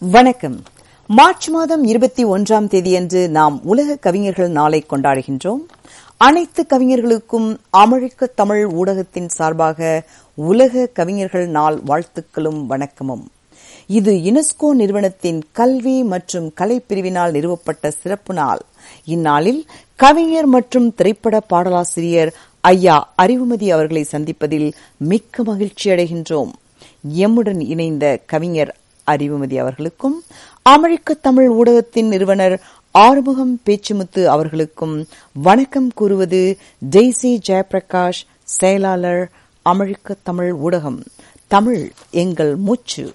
வணக்கம். மார்ச் மாதம் இருபத்தி ஒன்றாம் தேதியன்று நாம் உலக கவிஞர்கள் நாளை கொண்டாடுகின்றோம். அனைத்து கவிஞர்களுக்கும் அமெரிக்க தமிழ் ஊடகத்தின் சார்பாக உலக கவிஞர்கள் நாள் வாழ்த்துக்களும் வணக்கமும். இது யுனெஸ்கோ நிறுவனத்தின் கல்வி மற்றும் கலை பிரிவினால் நிறுவப்பட்ட சிறப்பு நாள். இந்நாளில் கவிஞர் மற்றும் திரைப்பட பாடலாசிரியர் ஐயா அறிவுமதி அவர்களை சந்திப்பதில் மிக்க மகிழ்ச்சி அடைகின்றோம் எம்முடன் இணைந்த கவிஞர் அறிவுமதி அவர்களுக்கும் அமெரிக்க தமிழ் ஊடகத்தின் நிறுவனர் ஆறுமுகம் பேச்சுமுத்து அவர்களுக்கும் வணக்கம் கூறுவது ஜெய்சி ஜெயபிரகாஷ் செயலாளர் அமெரிக்க தமிழ் ஊடகம். தமிழ் எங்கள் மூச்சு.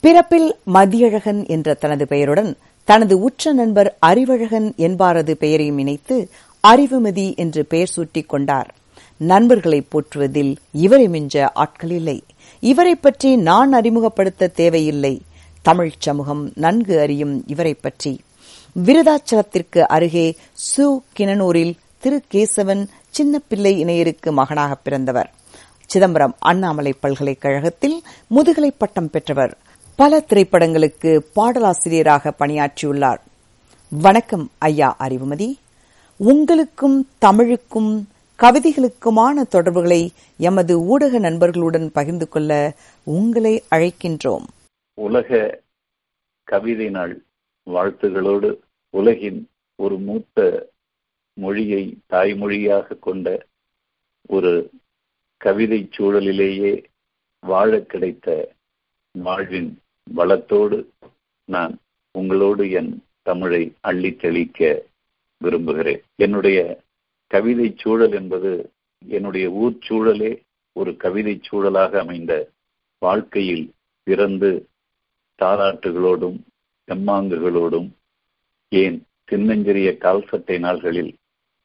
பிறப்பில் மதியழகன் என்ற தனது பெயருடன் தனது உற்ற நண்பர் அறிவழகன் என்பாரது பெயரையும் இணைத்து அறிவுமதி என்று பெயர் சூட்டிக் கொண்டார். நண்பர்களை போற்றுவதில் இவரை மிஞ்ச ஆட்கள் இல்லை. இவரை பற்றி நான் அறிமுகப்படுத்த தேவையில்லை. தமிழ் சமூகம் நன்கு அறியும் இவரை பற்றி விருதாச்சலத்திற்கு அருகே சு. கிணனூரில் திரு. கேசவன் சின்னப்பிள்ளை இணையருக்கு மகனாக பிறந்தவர். சிதம்பரம் அண்ணாமலை பல்கலைக்கழகத்தில் முதுகலை பட்டம் பெற்றவர். பல திரைப்படங்களுக்கு பாடலாசிரியராக பணியாற்றியுள்ளார். வணக்கம் ஐயா அறிவுமதி. உங்களுக்கும் தமிழுக்கும் கவிதைகளுக்குமான தொடர்புகளை எமது ஊடக நண்பர்களுடன் பகிர்ந்து கொள்ள உங்களை அழைக்கின்றோம். உலக கவிதை நாள் வாழ்த்துகளோடு உலகின் ஒரு மூத்த மொழியை தாய்மொழியாக கொண்ட ஒரு கவிதை சூழலிலேயே வாழ கிடைத்த வாழ்வின் வளத்தோடு நான் உங்களோடு என் தமிழை அள்ளி தெளிக்க விரும்புகிறேன். என்னுடைய கவிதை சூழல் என்பது என்னுடைய ஊர் சூழலே ஒரு கவிதை சூழலாக அமைந்த வாழ்க்கையில் பிறந்து தாராட்டுகளோடும் எம்மாங்குகளோடும் ஏன் சின்னஞ்சிறிய கால்சட்டை நாள்களில்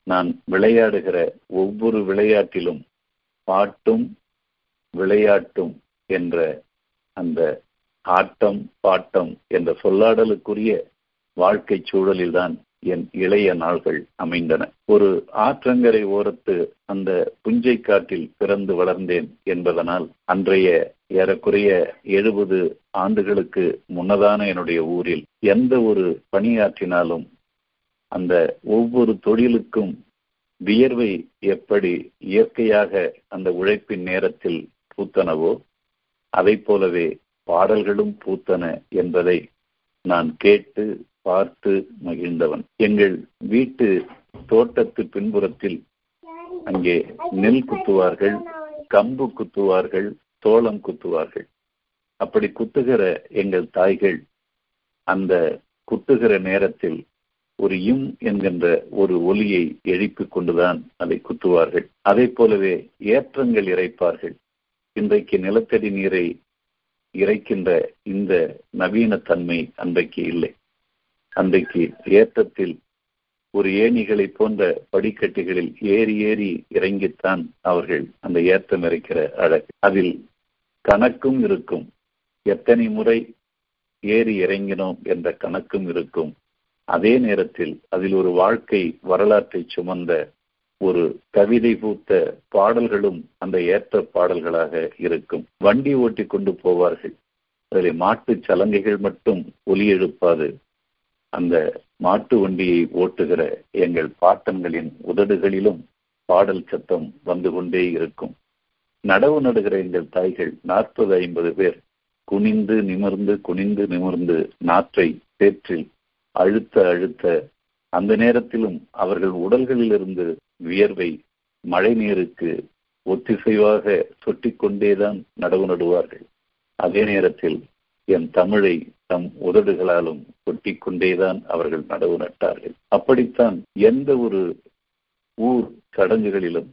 நான் விளையாடுகிற ஒவ்வொரு விளையாட்டிலும் பாட்டும் விளையாட்டும் என்ற அந்த ஆட்டம் பாட்டம் என்ற சொல்லாடலுக்குரிய வாழ்க்கை சூழலில்தான் என் இளைய நாள்கள் அமைந்தன. ஒரு ஆற்றங்கரை ஓரத்து அந்த புஞ்சை காட்டில் பிறந்து வளர்ந்தேன் என்பதனால் அன்றைய ஏறக்குறைய எழுபது ஆண்டுகளுக்கு முன்னதான என்னுடைய ஊரில் எந்த ஒரு பணியாற்றினாலும் அந்த ஒவ்வொரு தொழிலுக்கும் வியர்வை எப்படி இயற்கையாக அந்த உழைப்பின் நேரத்தில் பூத்தனவோ அதை போலவே பாடல்களும் பூத்தன என்பதை நான் கேட்டு பார்த்து மகிழ்ந்தவன். எங்கள் வீட்டு தோட்டத்து பின்புறத்தில் அங்கே நெல் குத்துவார்கள் கம்பு குத்துவார்கள் தோளம் குத்துவார்கள். அப்படி குத்துகிற எங்கள் தாய்கள் அந்த குத்துகிற நேரத்தில் ஒரு இம் என்கின்ற ஒரு ஒலியை எழுப்பிக் கொண்டுதான் அதை குத்துவார்கள். அதை போலவே ஏற்றங்கள் இறைப்பார்கள். இன்றைக்கு நிலத்தடி நீரை இறைக்கின்ற இந்த நவீன தன்மை அன்றைக்கு இல்லை. அன்றைக்கு ஏற்றத்தில் ஒரு ஏணிகளை போன்ற படிக்கட்டுகளில் ஏறி ஏறி இறங்கித்தான் அவர்கள் அந்த ஏற்றம் இறைக்கிற அழகு. அதில் கணக்கும் இருக்கும். எத்தனை முறை ஏறி இறங்கினோம் என்ற கணக்கும் இருக்கும். அதே நேரத்தில் அதில் ஒரு வாழ்க்கை வரலாற்றை சுமந்த ஒரு கவிதை பூத்த பாடல்களும் அந்த ஏற்ற பாடல்களாக இருக்கும். வண்டி ஓட்டி கொண்டு போவார்கள். அதில் மாட்டு சலங்கைகள் மட்டும் ஒலி எழுப்பாது. அந்த மாட்டு வண்டியை ஓட்டுகிற எங்கள் பாட்டன்களின் உதடுகளிலும் பாடல் சத்தம் வந்து கொண்டே இருக்கும். நடவு நடுகிற எங்கள் தாய்கள் நாற்பது ஐம்பது பேர் குனிந்து நிமிர்ந்து குனிந்து நிமிர்ந்து நாற்றை சேற்றில் அழுத்த அழுத்த அந்த நேரத்திலும் அவர்கள் உடல்களிலிருந்து வியர்வை மழை நீருக்கு ஒத்திசைவாக சொட்டிக்கொண்டேதான் நடவு நடுவார்கள். அதே நேரத்தில் என் தமிழை தம் உதடுகளாலும் கொட்டிக்கொண்டேதான் அவர்கள் நடவு நட்டார்கள். அப்படித்தான் எந்த ஒரு ஊர் சடங்குகளிலும்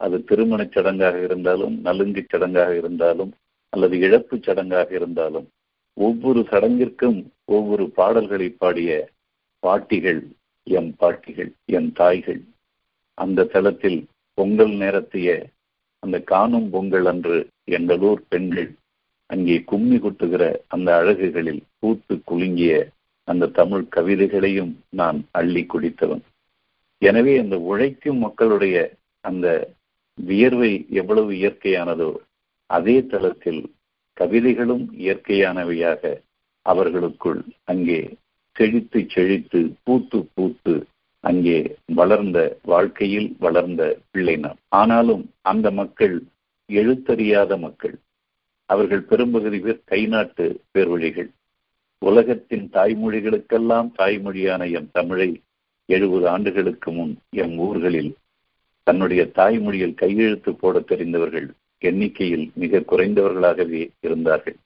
அது திருமணச் சடங்காக இருந்தாலும் நலுங்கு சடங்காக இருந்தாலும் அல்லது இழப்பு சடங்காக இருந்தாலும் ஒவ்வொரு சடங்கிற்கும் ஒவ்வொரு பாடல்களை பாடிய பாட்டிகள் எம் பாட்டிகள் என் தாய்கள் அந்த தளத்தில் பொங்கல் நேரத்திய அந்த காணும் பொங்கல் அன்று எங்களூர் பெண்கள் அங்கே கும்மி கொட்டுகிற அந்த அழகுகளில் பூத்து குலுங்கிய அந்த தமிழ் கவிதைகளையும் நான் அள்ளி குடித்தவன். எனவே அந்த உழைக்கும் மக்களுடைய அந்த வியர்வை எவ்வளவு இயற்கையானதோ அதே தளத்தில் கவிதைகளும் இயற்கையானவையாக அவர்களுக்குள் அங்கே செழித்து செழித்து பூத்து பூத்து அங்கே வளர்ந்த வாழ்க்கையில் வளர்ந்த பிள்ளை ஆனாலும் அந்த மக்கள் எழுத்தறியாத மக்கள். அவர்கள் பெரும்பகுதி பேர் கைநாட்டு பேர்வழிகள். உலகத்தின் தாய்மொழிகளுக்கெல்லாம் தாய்மொழியான எம் தமிழை எழுபது ஆண்டுகளுக்கு முன் எம் ஊர்களில் தன்னுடைய தாய்மொழியில் கையெழுத்து போட தெரிந்தவர்கள் எண்ணிக்கையில் மிக குறைந்தவர்களாகவே இருந்தார்கள்.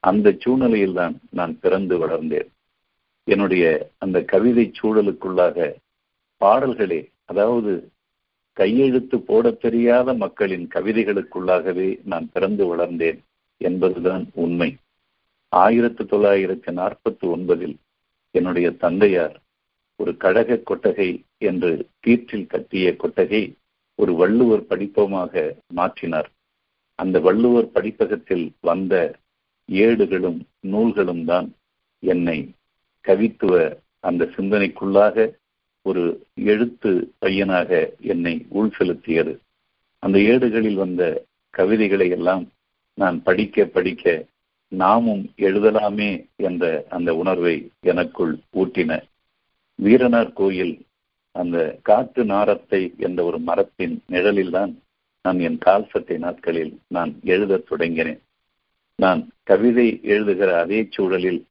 அந்த சூழ்நிலையில் தான் நான் பிறந்து வளர்ந்தேன். என்னுடைய அந்த கவிதை சூழலுக்குள்ளாக பாடல்களே அதாவது கையெழுத்து போட தெரியாத மக்களின் கவிதைகளுக்குள்ளாகவே நான் பிறந்து வளர்ந்தேன். என்பதுதான் உண்மை. ஆயிரத்தி தொள்ளாயிரத்தி நாற்பத்தி ஒன்பதில் என்னுடைய தந்தையார் ஒரு கழக கொட்டகை என்று தீர்ச்சில் கட்டிய கொட்டகை ஒரு வள்ளுவர் படிப்பமாக மாற்றினார். அந்த வள்ளுவர் படிப்பகத்தில் வந்த ஏடுகளும் நூல்களும் தான் என்னை கவித்துவ அந்த சிந்தனைக்குள்ளாக ஒரு எழுத்து பையனாக என்னை உள் செலுத்தியது அந்த ஏடுகளில் வந்த கவிதைகளை எல்லாம் நான் படிக்க படிக்க நாமும் எழுதலாமே என்ற அந்த உணர்வை எனக்குள் ஊட்டின. வீரனார் கோயில் அந்த காட்டு நாரத்தை என்ற ஒரு மரத்தின் நிழலில்தான் நான் என் கால் சட்டை நாட்களில் நான் எழுதத் தொடங்கினேன். நான் கவிதை எழுதுகிற அதே சூழலில்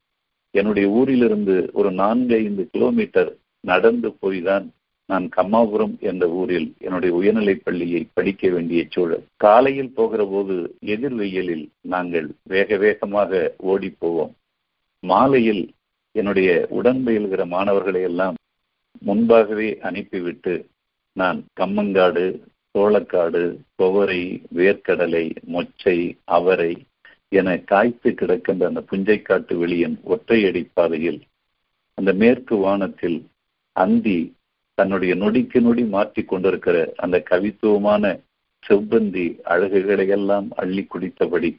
என்னுடைய ஊரிலிருந்து ஒரு நான்கு ஐந்து கிலோமீட்டர் நடந்து போய்தான் நான் கம்மாபுரம் என்ற ஊரில் என்னுடைய உயர்நிலைப் பள்ளியை படிக்க வேண்டிய சூழல். காலையில் போகிற போது எதிர் வெயிலில் நாங்கள் வேக வேகமாக ஓடி போவோம். மாலையில் என்னுடைய உடன் பயில்கிற மாணவர்களை எல்லாம் முன்பாகவே அனுப்பிவிட்டு நான் கம்மங்காடு சோளக்காடு துவரை வேர்க்கடலை மொச்சை அவரை என காய்த்து கிடக்கின்ற அந்த புஞ்சைக்காட்டு வெளியின் ஒற்றையடி பாதையில் அந்த மேற்கு வானத்தில் அந்தி தன்னுடைய நொடிக்கு நொடி மாற்றி கொண்டிருக்கிற அந்த கவித்துவமான செவ்வந்தி அழகுகளை எல்லாம் அள்ளி குடித்தபடி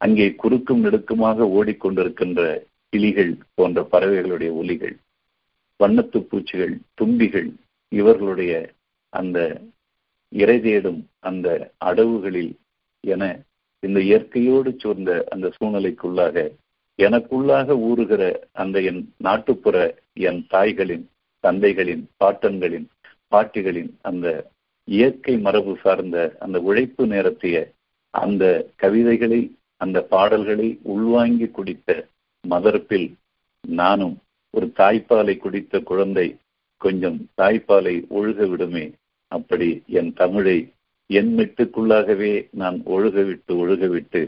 அங்கே குறுக்கும் நெடுக்குமாக ஓடிக்கொண்டிருக்கின்ற கிளிகள் போன்ற பறவைகளுடைய ஒலிகள் வண்ணத்து பூச்சிகள் தும்பிகள் இவர்களுடைய அந்த இறை தேடும் அந்த அடவுகளில் என இந்த இயற்கையோடு சூழ்ந்த அந்த சூழ்நிலைக்குள்ளாக எனக்குள்ளாக ஊறுகிற அந்த என் நாட்டுப்புற என் தாய்களின் தந்தைகளின் பாட்டன்களின் பாட்டிகளின் அந்த இயற்கை மரபு சார்ந்த அந்த உழைப்பு நேரத்திய அந்த கவிதைகளை அந்த பாடல்களை உள்வாங்கி குடித்த மதர்ப்பில் நானும் ஒரு தாய்ப்பாலை குடித்த குழந்தை கொஞ்சம் தாய்ப்பாலை ஒழுக விடுமே அப்படி என் தமிழை என் மெட்டுக்குள்ளாகவே நான் ஒழுக விட்டு ஒழுக விட்டு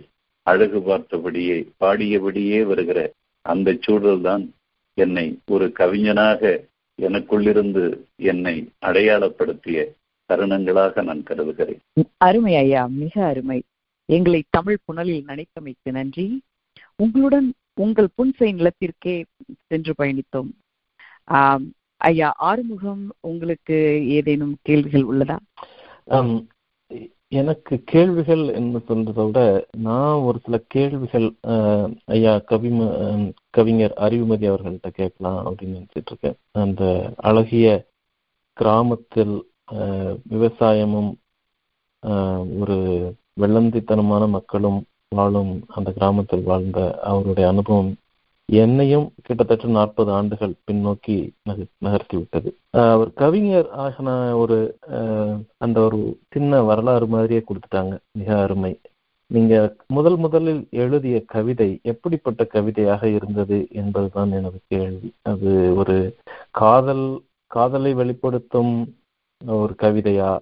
அழகு பார்த்தபடியே பாடியபடியே வருகிற அந்த சூழல்தான் என்னை ஒரு கவிஞனாக எனக்குள்ளிருந்து என்னை அடையாளப்படுத்திய தருணங்களாக நான் கருதுகிறேன். அருமை ஐயா மிக அருமை. எங்களை தமிழ் புனலில் நினைத்தமைக்கு நன்றி. உங்களுடன் உங்கள் புன்சை நிலத்திற்கே சென்று பயணித்தோம். ஐயா ஆறுமுகம் உங்களுக்கு ஏதேனும் கேள்விகள் உள்ளதா? எனக்கு கேள்விகள் என்று சொல்றதை விட நான் ஒரு சில கேள்விகள் ஐயா கவிம கவிஞர் அறிவுமதி அவர்கள்ட்ட கேட்கலாம் அப்படின்னு நினைச்சிட்டு இருக்கேன். அந்த அழகிய கிராமத்தில் விவசாயமும் ஒரு வெள்ளந்தித்தனமான மக்களும் வாழும் அந்த கிராமத்தில் வாழ்ந்த அவருடைய அனுபவம் என்னையும் கிட்டத்தட்ட நாற்பது ஆண்டுகள் பின்னோக்கி நக- நகர்த்தி விட்டது அவர் கவிஞர் ஆகின ஒரு அந்த ஒரு சின்ன வரலாறு மாதிரியே கொடுத்துட்டாங்க. மிக அருமை. நீங்க முதல் முதலில் எழுதிய கவிதை எப்படிப்பட்ட கவிதையாக இருந்தது என்பதுதான் எனது கேள்வி. அது ஒரு காதல் காதலை வெளிப்படுத்தும் ஒரு கவிதையா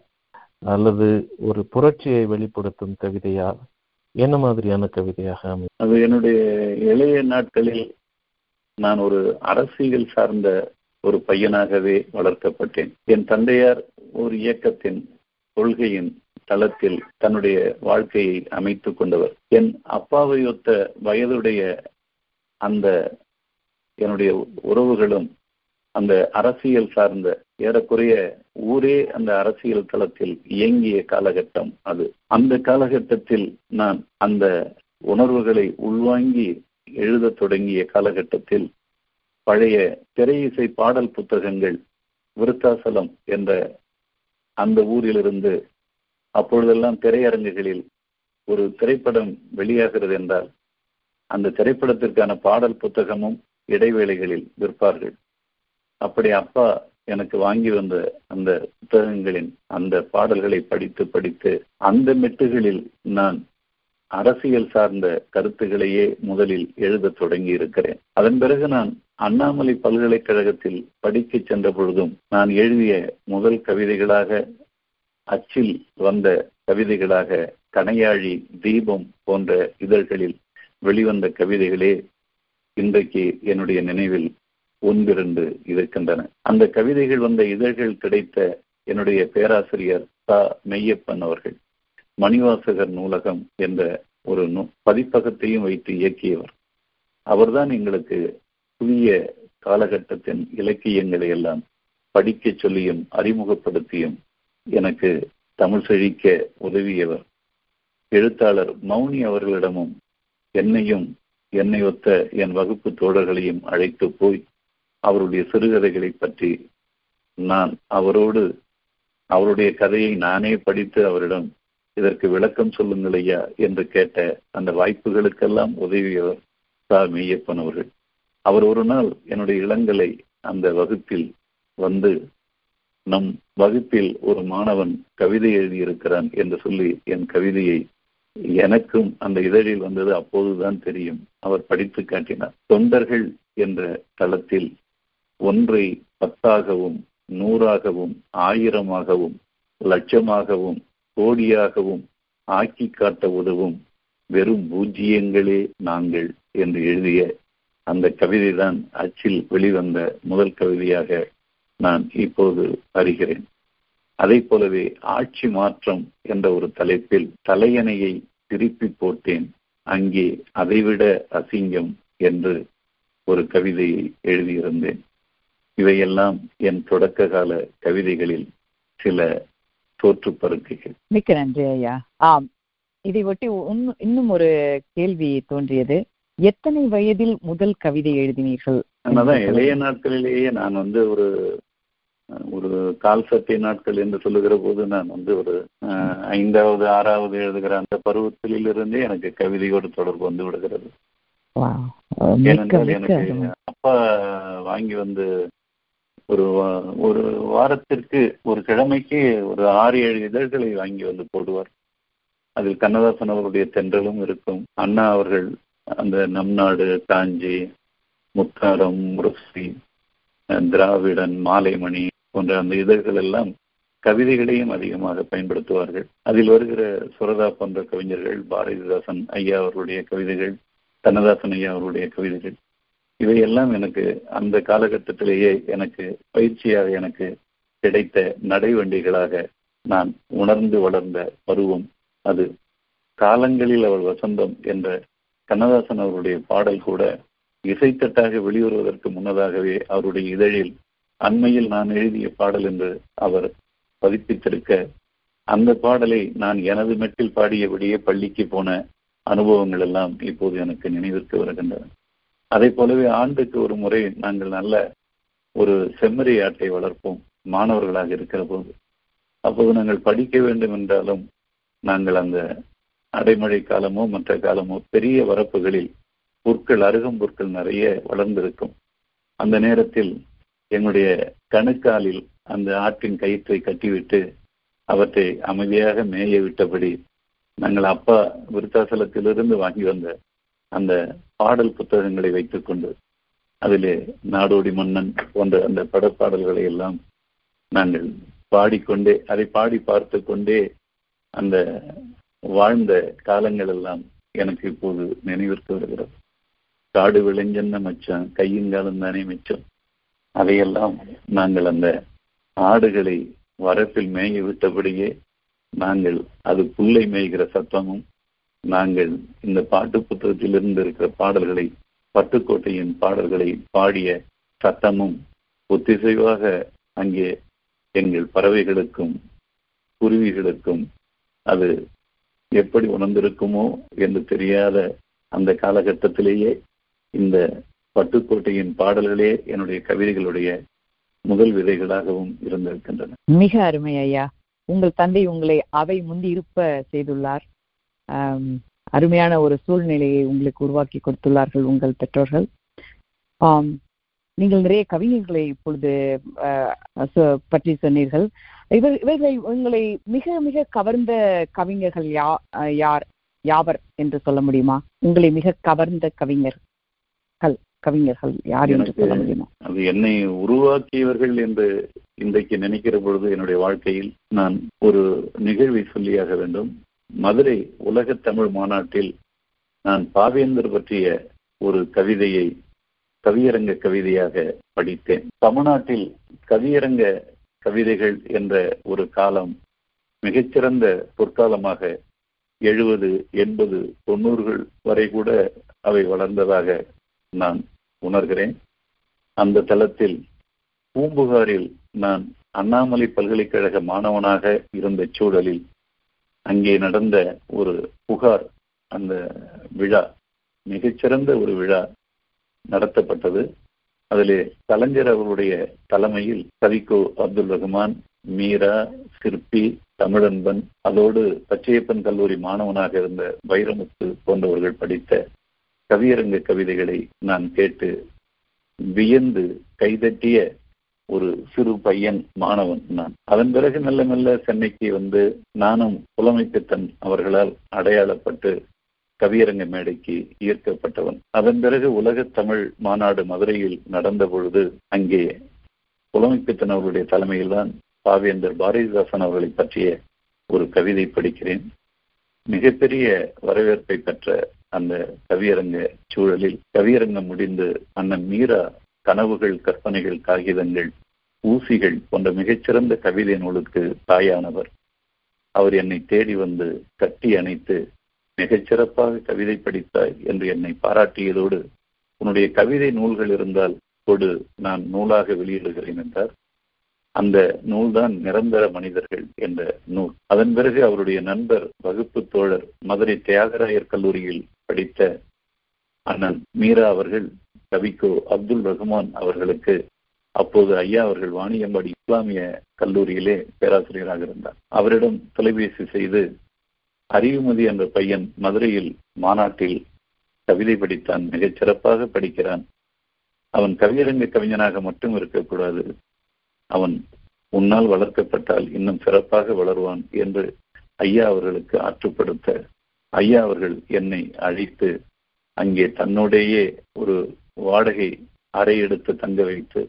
அல்லது ஒரு புரட்சியை வெளிப்படுத்தும் கவிதையா? என்ன மாதிரியான கவிதையாக அமை அது என்னுடைய இளைய நாட்களில் நான் ஒரு அரசியல் சார்ந்த ஒரு பையனாகவே வளர்க்கப்பட்டேன். என் தந்தையார் ஒரு இயக்கத்தின் கொள்கையின் தளத்தில் தன்னுடைய வாழ்க்கையை அமைத்துக் கொண்டவர். என் அப்பாவை ஒத்த வயதுடைய அந்த என்னுடைய உறவுகளும் அந்த அரசியல் சார்ந்த ஏறக்குறைய ஊரே அந்த அரசியல் தளத்தில் இயங்கிய காலகட்டம் அது. அந்த காலகட்டத்தில் நான் அந்த உணர்வுகளை உள்வாங்கி எழுதத் தொடங்கிய காலகட்டத்தில் பழைய திரை இசை பாடல் புத்தகங்கள் விருத்தாசலம் என்ற அந்த ஊரிலிருந்து அப்பொழுதெல்லாம் திரையரங்குகளில் ஒரு திரைப்படம் வெளியாகிறது என்றால் அந்த திரைப்படத்திற்கான பாடல் புத்தகமும் இடைவேளைகளில் விற்பார்கள். அப்படி அப்பா எனக்கு வாங்கி வந்த அந்த புத்தகங்களின் அந்த பாடல்களை படித்து படித்து அந்த மெட்டுகளில் நான் அரசியல் சார்ந்த கருத்துகளையே முதலில் எழுத தொடங்கி இருக்கிறேன். அதன் பிறகு நான் அண்ணாமலை பல்கலைக்கழகத்தில் படிக்க சென்ற பொழுதும் நான் எழுதிய முதல் கவிதைகளாக அச்சில் வந்த கவிதைகளாக கணையாழி தீபம் போன்ற இதழ்களில் வெளிவந்த கவிதைகளே இன்றைக்கு என்னுடைய நினைவில் ஒன்றிரண்டு இருக்கின்றன. அந்த கவிதைகள் வந்த இதழ்கள் கிடைத்த என்னுடைய பேராசிரியர் த மெய்யப்பன் அவர்கள் மணிவாசகர் நூலகம் என்ற ஒரு பதிப்பகத்தையும் வைத்து இயக்கியவர். அவர்தான் எங்களுக்கு புதிய காலகட்டத்தின் இலக்கியங்களை எல்லாம் படிக்க சொல்லியும் அறிமுகப்படுத்தியும் எனக்கு தமிழ் செழிக்க உதவியவர். எழுத்தாளர் மௌனி அவர்களிடமும் என்னையும் என்னை ஒத்த என் வகுப்பு தோழர்களையும் அழைத்து போய் அவருடைய சிறுகதைகளை பற்றி நான் அவரோடு அவருடைய கதையை நானே படித்து அவரிடம் இதற்கு விளக்கம் சொல்லுங்கள் ஐயா என்று கேட்ட அந்த வாய்ப்புகளுக்கெல்லாம் உதவியவர் சா. மெய்யப்பன் அவர்கள். அவர் ஒரு நாள் என்னுடைய இளங்கலை அந்த வகுப்பில் வந்து நம் வகுப்பில் ஒரு மாணவன் கவிதை எழுதியிருக்கிறான் என்று சொல்லி என் கவிதையை எனக்கும் அந்த இதழில் வந்தது அப்போதுதான் தெரியும். அவர் படித்து காட்டினார். தொண்டர்கள் என்ற தளத்தில் ஒன்றை பத்தாகவும் நூறாகவும் ஆயிரமாகவும் லட்சமாகவும் கோடியாகவும் ஆக்கி காட்ட உதவும் வெறும் பூஜ்ஜியங்களே நாங்கள் என்று எழுதிய அந்த கவிதை தான் அச்சில் வெளிவந்த முதல் கவிதையாக நான் இப்போது அறிகிறேன். அதை போலவே ஆட்சி மாற்றம் என்ற ஒரு தலைப்பில் தலையணையை திருப்பி போட்டேன். அங்கே அதைவிட அசிங்கம் என்று ஒரு கவிதையை எழுதியிருந்தேன். இவையெல்லாம் என் தொடக்க கால கவிதைகளில் சில தோற்று பருக்கைகள். மிக்க நன்றி ஐயா. ஆம் இதை ஒட்டி இன்னும் ஒரு கேள்வி தோன்றியது. எத்தனை வயதில் முதல் கவிதை எழுதினீர்கள்? அதான் இளைய நாட்களிலேயே நான் வந்து ஒரு ஒரு கால் சட்டை நாட்கள் என்று சொல்லுகிற போது நான் வந்து ஒரு ஐந்தாவது ஆறாவது எழுதுகிற அந்த பருவத்திலிருந்தே இருந்தே எனக்கு கவிதையோடு தொடர்பு வந்து விடுகிறது. ஏனென்றால் எனக்கு அப்பா வாங்கி வந்து ஒரு ஒரு வாரத்திற்கு ஒரு கிழமைக்கு ஒரு ஆறு ஏழு இதழ்களை வாங்கி வந்து போடுவார். அதில் கண்ணதாசன் அவருடைய தென்றலும் இருக்கும். அண்ணா அவர்கள் அந்த நம் நாடு காஞ்சி முத்தாரம் முரசி திராவிடன் மாலைமணி போன்ற அந்த இதழ்கள் எல்லாம் கவிதைகளையும் அதிகமாக பயன்படுத்துவார்கள். அதில் வருகிற சுரதா போன்ற கவிஞர்கள் பாரதிதாசன் ஐயா அவர்களுடைய கவிதைகள் கண்ணதாசன் ஐயா அவருடைய கவிதைகள் இவையெல்லாம் எனக்கு அந்த காலகட்டத்திலேயே எனக்கு பயிற்சியாக எனக்கு கிடைத்த நடைவண்டிகளாக நான் உணர்ந்து வளர்ந்த பருவம் அது. காலங்களில் அவள் வசந்தம் என்ற கண்ணதாசன் அவருடைய பாடல் கூட இசைத்தட்டாக வெளிவருவதற்கு முன்னதாகவே அவருடைய இதழில் அண்மையில் நான் எழுதிய பாடல் என்று அவர் பதிப்பித்திருக்க அந்த பாடலை நான் எனது மெட்டில் பாடியபடியே பள்ளிக்கு போன அனுபவங்கள் எல்லாம் இப்போது எனக்கு நினைவிற்கு வருகின்றன. அதை போலவே ஆண்டுக்கு ஒரு முறை நாங்கள் நல்ல ஒரு செம்மறி ஆட்டை வளர்ப்போம் மாணவர்களாக இருக்கிற போது. அப்போது நாங்கள் படிக்க வேண்டும் என்றாலும் நாங்கள் அந்த அடைமழை காலமோ மற்ற காலமோ பெரிய வரப்புகளில் புற்கள் அருகும் புற்கள் நிறைய வளர்ந்திருக்கும். அந்த நேரத்தில் எங்களுடைய கணுக்காலில் அந்த ஆட்டின் கயிற்றை கட்டிவிட்டு அவற்றை அமைதியாக மேய விட்டபடி நாங்கள் அப்பா விருத்தாசலத்திலிருந்து வாங்கி வந்த அந்த பாடல் புத்தகங்களை வைத்துக்கொண்டு அதிலே நாடோடி மன்னன் போன்ற அந்த படப்பாடல்களை எல்லாம் நாங்கள் பாடிக்கொண்டே அதை பாடி பார்த்து கொண்டே அந்த வாழ்ந்த காலங்கள் எல்லாம் எனக்கு இப்போது நினைவிற்கு வருகிறது. காடு விளைஞ்சென்ன மச்சம் கையுங்காலம் தானே மிச்சம். அதையெல்லாம் நாங்கள் அந்த ஆடுகளை வரப்பில் மேய விட்டபடியே நாங்கள் அது புல்லை மேய்கிற சத்தமும் நாங்கள் இந்த பாட்டு புத்தகத்திலிருந்து இருக்கிற பாடல்களை பட்டுக்கோட்டையின் பாடல்களை பாடிய சத்தமும் ஒத்திசைவாக அங்கே எங்கள் பறவைகளுக்கும் குருவிகளுக்கும் அது எப்படி உணர்ந்திருக்குமோ என்று தெரியாத அந்த காலகட்டத்திலேயே இந்த பட்டுக்கோட்டையின் பாடல்களே என்னுடைய கவிதைகளுடைய முதல் விதைகளாகவும் இருந்திருக்கின்றன. மிக அருமை ஐயா. உங்கள் தந்தை உங்களை அவை முந்தி இருப்ப செய்துள்ளார். அருமையான ஒரு சூழ்நிலையை உங்களுக்கு உருவாக்கி கொடுத்துள்ளார்கள் உங்கள் பெற்றோர்கள். நீங்கள் நிறைய கவிஞர்களை இப்பொழுது பற்றி சொன்னீர்கள். இவர் இவர்களை உங்களை மிக மிக கவர்ந்த கவிஞர்கள் யா யார் யாவர் என்று சொல்ல முடியுமா? உங்களை மிக கவர்ந்த கவிஞர்கள் கவிஞர்கள் யார் என்று சொல்ல முடியுமா? அது என்னை உருவாக்கியவர்கள் என்று இன்றைக்கு நினைக்கிற பொழுது என்னுடைய வாழ்க்கையில் நான் ஒரு நிகழ்வை சொல்லியாக வேண்டும். மதுரை உலக தமிழ் மாநாட்டில் நான் பாவேந்தர் பற்றிய ஒரு கவிதையை கவியரங்க கவிதையாக படித்தேன். தமிழ்நாட்டில் கவியரங்க கவிதைகள் என்ற ஒரு காலம் மிகச்சிறந்த பொற்காலமாக எழுபது எண்பது தொண்ணூறுகள் வரை கூட அவை வளர்ந்ததாக நான் உணர்கிறேன். அந்த தளத்தில் பூம்புகாரில் நான் அண்ணாமலை பல்கலைக்கழக மாணவனாக இருந்த சூழலில் அங்கே நடந்த ஒரு புகார் அந்த விழா மிகச்சிறந்த ஒரு விழா நடத்தப்பட்டது. அதிலே கலைஞர் அவருடைய தலைமையில் கவிக்கோ அப்துல் ரஹ்மான் மீரா சிற்பி தமிழன்பன் அதோடு பச்சையப்பன் கல்லூரி மாணவனாக இருந்த வைரமுத்து போன்றவர்கள் படித்த கவியரங்க கவிதைகளை நான் கேட்டு வியந்து கைதட்டிய ஒரு சிறு பையன் மாணவன் நான். அதன் பிறகு மெல்ல மெல்ல சென்னைக்கு வந்து நானும் புலமைப்பித்தன் அவர்களால் அடையாளப்பட்டு கவியரங்க மேடைக்கு ஈர்க்கப்பட்டவன். அதன் பிறகு உலக தமிழ் மாநாடு மதுரையில் நடந்த பொழுது அங்கே புலமைப்பித்தன் அவர்களுடைய தலைமையில்தான் பாவேந்தர் பாரதிதாசன் அவர்களை பற்றிய ஒரு கவிதை படிக்கிறேன். மிகப்பெரிய வரவேற்பை பெற்ற அந்த கவியரங்க சூழலில் கவியரங்கம் முடிந்து அண்ணன் மீரா கனவுகள் கற்பனைகள் காகிதங்கள் ஊசிகள் போன்ற மிகச்சிறந்த கவிதை நூலுக்கு தாயானவர். அவர் என்னை தேடி வந்து கட்டி அணைத்து மிகச்சிறப்பாக கவிதை படித்தாய் என்று என்னை பாராட்டியதோடு உன்னுடைய கவிதை நூல்கள் இருந்தால் கொடு நான் நூலாக வெளியிடுகிறேன் என்றார். அந்த நூல்தான் நிரந்தர மனிதர்கள் என்ற நூல். அதன் பிறகு அவருடைய நண்பர் வகுப்பு தோழர் மதுரை தியாகராயர் கல்லூரியில் படித்த அண்ணன் மீரா அவர்கள் கவிக்கோ அப்துல் ரஹ்மான் அவர்களுக்கு அப்போது ஐயா அவர்கள் வாணியம்பாடி இஸ்லாமிய கல்லூரியிலே பேராசிரியராக இருந்தார். அவரிடம் தொலைபேசி செய்து அறிவுமதி என்ற பையன் மதுரையில் மாநாட்டில் கவிதை படித்தான் மிகச் சிறப்பாக படிக்கிறான். அவன் கவியரங்க கவிஞனாக மட்டும் இருக்கக்கூடாது. அவன் உன்னால் வளர்க்கப்பட்டால் இன்னும் சிறப்பாக வளருவான் என்று ஐயா அவர்களுக்கு ஆற்றுப்படுத்த ஐயா அவர்கள் என்னை அழைத்து அங்கே தன்னோடையே ஒரு வாடகை அறை எடுத்து தங்க வைத்து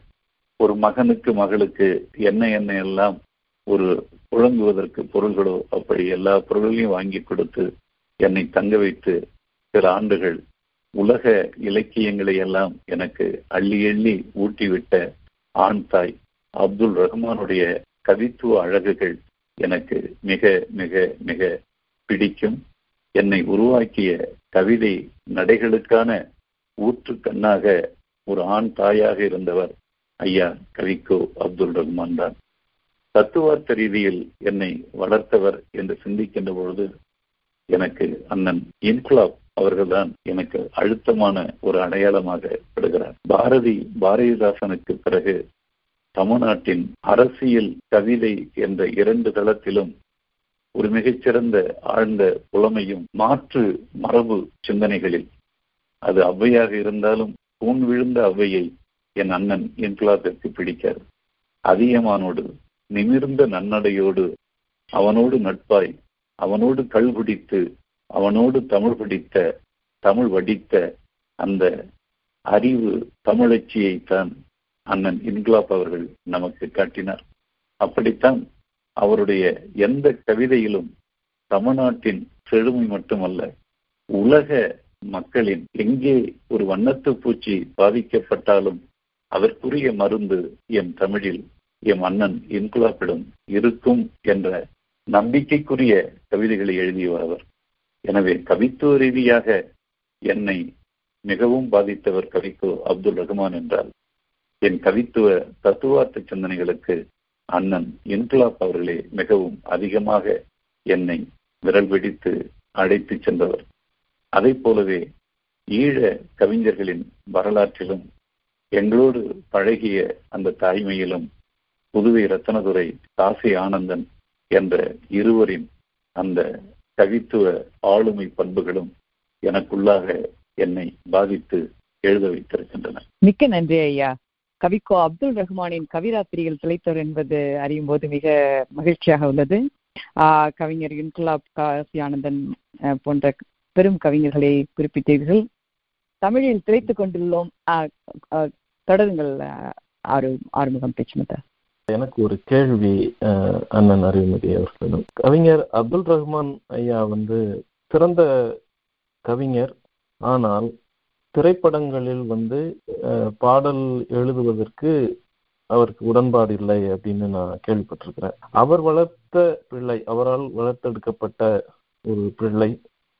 ஒரு மகனுக்கு மகளுக்கு என்ன என்ன எல்லாம் ஒரு புழங்குவதற்கு பொருள்களோ அப்படி எல்லா பொருள்களையும் வாங்கி கொடுத்து என்னை தங்க வைத்து சில ஆண்டுகள் உலக இலக்கியங்களை எல்லாம் எனக்கு அள்ளி எள்ளி ஊட்டிவிட்ட ஆண் தாய் அப்துல் ரஹ்மானுடைய கவித்துவ அழகுகள் எனக்கு மிக மிக மிக பிடிக்கும். என்னை உருவாக்கிய கவிதை நடைகளுக்கான ஊற்று கண்ணாக ஒரு ஆண் தாயாக இருந்தவர். ஐயா கவிக்கோ அப்துல் ரஹ்மான் தான். தத்துவார்த்த ரீதியில் என்னை வளர்த்தவர் என்று சிந்திக்கின்ற பொழுது எனக்கு அண்ணன் இன்குலாப் அவர்கள்தான் எனக்கு அழுத்தமான ஒரு அடையாளமாக படுகிறார் பாரதி பாரதிதாசனுக்கு பிறகு தமிழ்நாட்டின் அரசியல் கவிதை என்ற இரண்டு தளத்திலும் ஒரு மிகச்சிறந்த ஆழ்ந்த புலமையும் மாற்று மரபு சிந்தனைகளில் அது ஔவையாக இருந்தாலும் தூண் விழுந்த அவ்வையை என் அண்ணன் இன்குலாபிற்கு பிடிக்காது. அதியமானோடு நிமிர்ந்த நன்னடையோடு அவனோடு நட்பாய் அவனோடு கல்குடித்து அவனோடு தமிழ் பிடித்த தமிழ் வடித்த அந்த அறிவு தமிழச்சியைத்தான் அண்ணன் இன்குலாப் அவர்கள் நமக்கு காட்டினார். அப்படித்தான் அவருடைய எந்த கவிதையிலும் தமிழ்நாட்டின் செழுமை மட்டுமல்ல உலக மக்களின் எங்கே ஒரு வண்ணத்து பூச்சி பாதிக்கப்பட்டாலும் அதற்குரிய மருந்து என் தமிழில் எம் அண்ணன் இன்குலாப்பிடம் இருக்கும் என்ற நம்பிக்கைக்குரிய கவிதைகளை எழுதியவர் அவர். எனவே கவித்துவ ரீதியாக என்னை மிகவும் பாதித்தவர் கவிக்கோ அப்துல் ரஹ்மான் என்றால் என் கவித்துவ தத்துவார்த்த சிந்தனைகளுக்கு அண்ணன் இன்குலாப் அவர்களே மிகவும் அதிகமாக என்னை விரல் வெடித்து அழைத்து சென்றவர். அதை போலவே ஈழ கவிஞர்களின் வரலாற்றிலும் எங்களோடு பழகிய அந்த தாய்மையிலும் புதுவை ரத்தனதுரை காசி ஆனந்தன் என்ற இருவரின் அந்த கவித்துவ ஆளுமை பண்புகளும் எனக்குள்ளாக என்னை பாதித்து எழுத வைத்திருக்கின்றன. மிக்க நன்றி ஐயா. கவிக்கோ அப்துல் ரஹ்மானின் கவிராத்திரிகள் திளைத்தவர் என்பது அறியும் போது மிக மகிழ்ச்சியாக உள்ளது. கவிஞர் இன்குலாப் காசி ஆனந்தன் போன்ற பெரும் கவிஞர்களை குறிப்பிட்டீர்கள். தமிழில் திளைத்துக் கொண்டுள்ளோம். தொடருங்கள். ஆறு ஆறுமுகம் பேச்சுமத்தா எனக்கு ஒரு கேள்வி அண்ணன் அறிவுமதி அவர்களிடம் கவிஞர் அப்துல் ரஹ்மான் ஐயா வந்து சிறந்த கவிஞர். ஆனால் திரைப்படங்களில் வந்து பாடல் எழுதுவதற்கு அவருக்கு உடன்பாடு இல்லை அப்படின்னு நான் கேள்விப்பட்டிருக்கிறேன். அவர் வளர்த்த பிள்ளை அவரால் வளர்த்தெடுக்கப்பட்ட ஒரு பிள்ளை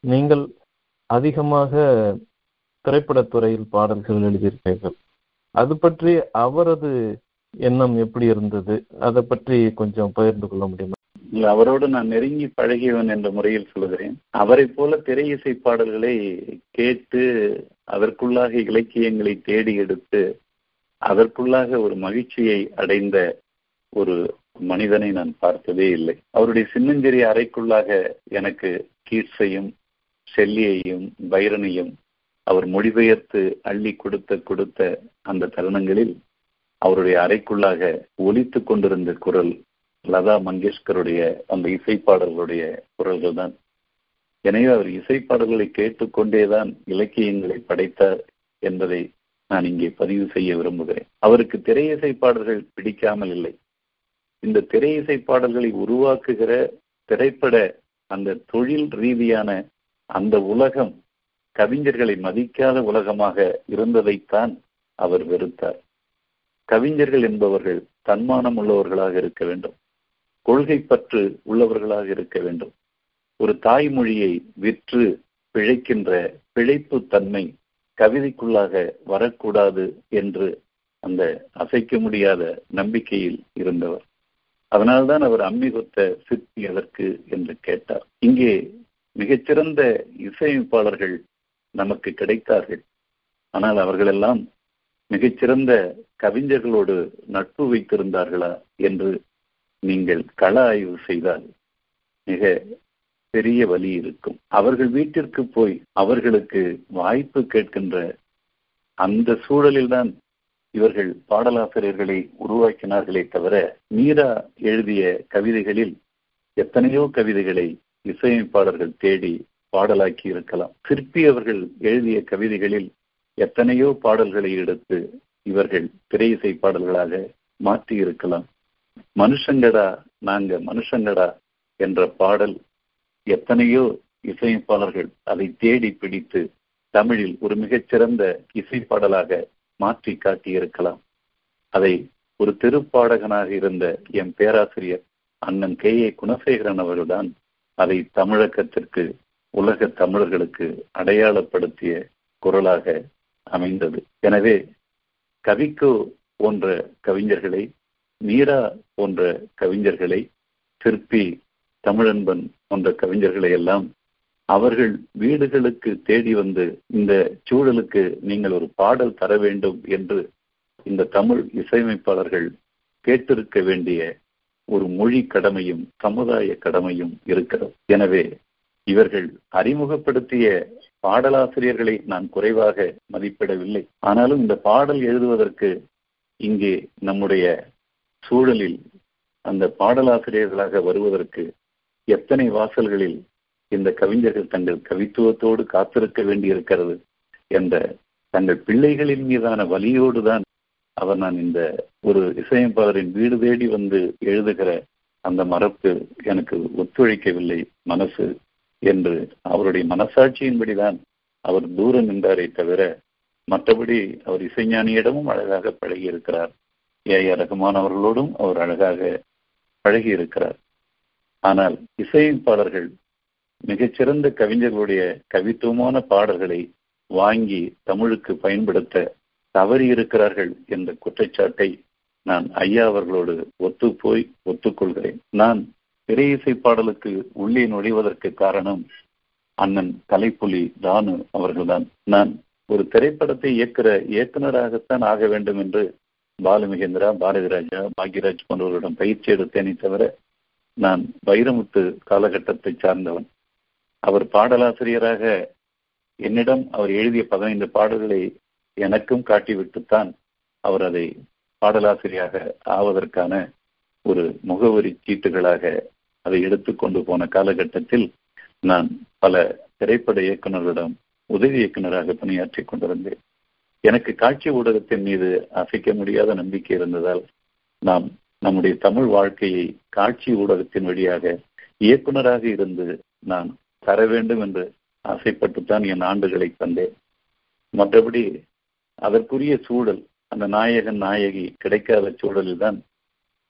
நீங்கள் அதிகமாக திரைப்படத்துறையில் பாடல்கள் எழுதியிருப்பீர்கள் அது பற்றி அவரது எண்ணம் எப்படி இருந்தது? அதை பற்றி கொஞ்சம் பகிர்ந்து கொள்ள முடியுமா? அவரோடு நான் நெருங்கி பழகியவன் என்ற முறையில் சொல்லுகிறேன். அவரை போல திரை இசை பாடல்களை கேட்டு அதற்குள்ளாக இலக்கியங்களை தேடி எடுத்து அதற்குள்ளாக ஒரு மகிழ்ச்சியை அடைந்த ஒரு மனிதனை நான் பார்த்ததே இல்லை. அவருடைய சின்னஞ்சிறிய அறைக்குள்ளாக எனக்கு கீட்ஸையும் செல்லியையும் பைரனையும் அவர் மொழிபெயர்த்து அள்ளி கொடுத்த கொடுத்த அந்த தருணங்களில் அவருடைய அறைக்குள்ளாக ஒலித்து கொண்டிருந்த குரல் லதா மங்கேஷ்கருடைய அந்த இசைப்பாடல்களுடைய குரல்கள் தான் எனவே அவர் இசைப்பாடல்களை கேட்டுக்கொண்டேதான் இலக்கியங்களை படைத்தார் என்பதை நான் இங்கே பதிவு செய்ய விரும்புகிறேன். அவருக்கு திரையிசை பாடல்கள் பிடிக்காமல் இல்லை. இந்த திரையிசை பாடல்களை உருவாக்குகிற திரைப்பட அந்த தொழில் ரீதியான அந்த உலகம் கவிஞர்களை மதிக்காத உலகமாக இருந்ததைத்தான் அவர் வெறுத்தார். கவிஞர்கள் என்பவர்கள் தன்மானம் உள்ளவர்களாக இருக்க வேண்டும். கொள்கை பற்று உள்ளவர்களாக இருக்க வேண்டும். ஒரு தாய்மொழியை விற்று பிழைக்கின்ற பிழைப்பு தன்மை கவிதைக்குள்ளாக வரக்கூடாது என்று அந்த அசைக்க முடியாத நம்பிக்கையில் இருந்தவர். அதனால்தான் அவர் அம்மி கொத்த சிற்பி எதற்கு என்று கேட்டார். இங்கே மிகச்சிறந்த இசையமைப்பாளர்கள் நமக்கு கிடைத்தார்கள். ஆனால் அவர்களெல்லாம் மிகச்சிறந்த கவிஞர்களோடு நட்பு வைத்திருந்தார்களா என்று நீங்கள் கள ஆய்வு செய்தால் மிக பெரிய வழி இருக்கும். அவர்கள் வீட்டிற்கு போய் அவர்களுக்கு வாய்ப்பு கேட்கின்ற அந்த சூழலில்தான் இவர்கள் பாடலாசிரியர்களை உருவாக்கினார்களே தவிர மீரா எழுதிய கவிதைகளில் எத்தனையோ கவிதைகளை இசையமைப்பாளர்கள் தேடி பாடலாக்கி இருக்கலாம். சிற்பி அவர்கள் எழுதிய கவிதைகளில் எத்தனையோ பாடல்களை எடுத்து இவர்கள் திரை இசை பாடல்களாக மாற்றி இருக்கலாம். மனுஷங்கடா நாங்க மனுஷங்கடா என்ற பாடல் எத்தனையோ இசையமைப்பாளர்கள் அதை தேடி பிடித்து தமிழில் ஒரு மிகச்சிறந்த இசைப்பாடலாக மாற்றி காட்டியிருக்கலாம் அதை ஒரு திருப்பாடகனாக இருந்த என் பேராசிரியர் அண்ணன் கே ஏ குணசேகரன் அவர்கள்தான் அதை தமிழகத்திற்கு உலக தமிழர்களுக்கு அடையாளப்படுத்திய குரலாக அமைந்தது. எனவே கவிக்கோ போன்ற கவிஞர்களை மீரா போன்ற கவிஞர்களை சிற்பி தமிழன்பன் போன்ற கவிஞர்களை எல்லாம் அவர்கள் வீடுகளுக்கு தேடி வந்து இந்த சூழலுக்கு நீங்கள் ஒரு பாடல் தர வேண்டும் என்று இந்த தமிழ் இசையமைப்பாளர்கள் கேட்டிருக்க வேண்டிய ஒரு மொழி கடமையும் சமுதாய கடமையும் இருக்கிறது. எனவே இவர்கள் அறிமுகப்படுத்திய பாடலாசிரியர்களை நான் குறைவாக மதிப்பிடவில்லை. ஆனாலும் இந்த பாடல் எழுதுவதற்கு இங்கே நம்முடைய சூழலில் அந்த பாடலாசிரியர்களாக வருவதற்கு எத்தனை வாசல்களில் இந்த கவிஞர்கள் தங்கள் கவித்துவத்தோடு காத்திருக்க வேண்டியிருக்கிறது என்ற தங்கள் பிள்ளைகளின் மீதான வலியோடு தான் அவர் நான் இந்த ஒரு இசையமைப்பாளரின் வீடு தேடி வந்து எழுதுகிற அந்த மரப்பு எனக்கு ஒத்துழைக்கவில்லை மனசு என்று அவருடைய மனசாட்சியின்படிதான் அவர் தூரம் நின்றாரே தவிர மற்றபடி அவர் இசைஞானியிடமும் அழகாக பழகி இருக்கிறார் ஏ. ஆர். ரகுமான் அவர்களோடும் அவர் அழகாக பழகி இருக்கிறார் ஆனால் இசையமைப்பாளர்கள் மிகச்சிறந்த கவிஞர்களுடைய கவித்துவமான பாடல்களை வாங்கி தமிழுக்கு பயன்படுத்த தவறி இருக்கிறார்கள் என்ற குற்றச்சாட்டை நான் ஐயா அவர்களோடு ஒத்து போய் ஒத்துக்கொள்கிறேன். நான் திரை பாடலுக்கு உள்ளே நுழைவதற்கு காரணம் அண்ணன் கலைப்புலி தானு அவர்கள்தான். நான் ஒரு திரைப்படத்தை இயக்குற இயக்குனராகத்தான் ஆக வேண்டும் என்று பாலுமகேந்திரா பாரதிராஜா பாக்யராஜ் போன்றவர்களிடம் பயிற்சி எடுத்தேனே தவிர நான் வைரமுத்து காலகட்டத்தை சார்ந்தவன். அவர் பாடலாசிரியராக என்னிடம் அவர் எழுதிய பதினைந்து பாடல்களை எனக்கும் காட்டிவிட்டுத்தான் அவர் அதை பாடலாசிரியாக ஆவதற்கான ஒரு முகவரி சீட்டுகளாக அதை எடுத்துக்கொண்டு போன காலகட்டத்தில் நான் பல திரைப்பட இயக்குநர்களிடம் உதவி இயக்குநராக பணியாற்றி கொண்டிருந்தேன். எனக்கு காட்சி ஊடகத்தின் மீது அசைக்க முடியாத நம்பிக்கை இருந்ததால் நாம் நம்முடைய தமிழ் வாழ்க்கையை காட்சி ஊடகத்தின் வழியாக இயக்குநராக இருந்து நான் தர வேண்டும் என்று ஆசைப்பட்டுத்தான் என் ஆண்டுகளை தந்தேன் மற்றபடி அதற்குரிய சூழல் அந்த நாயகன் நாயகி கிடைக்காத சூழலில் தான்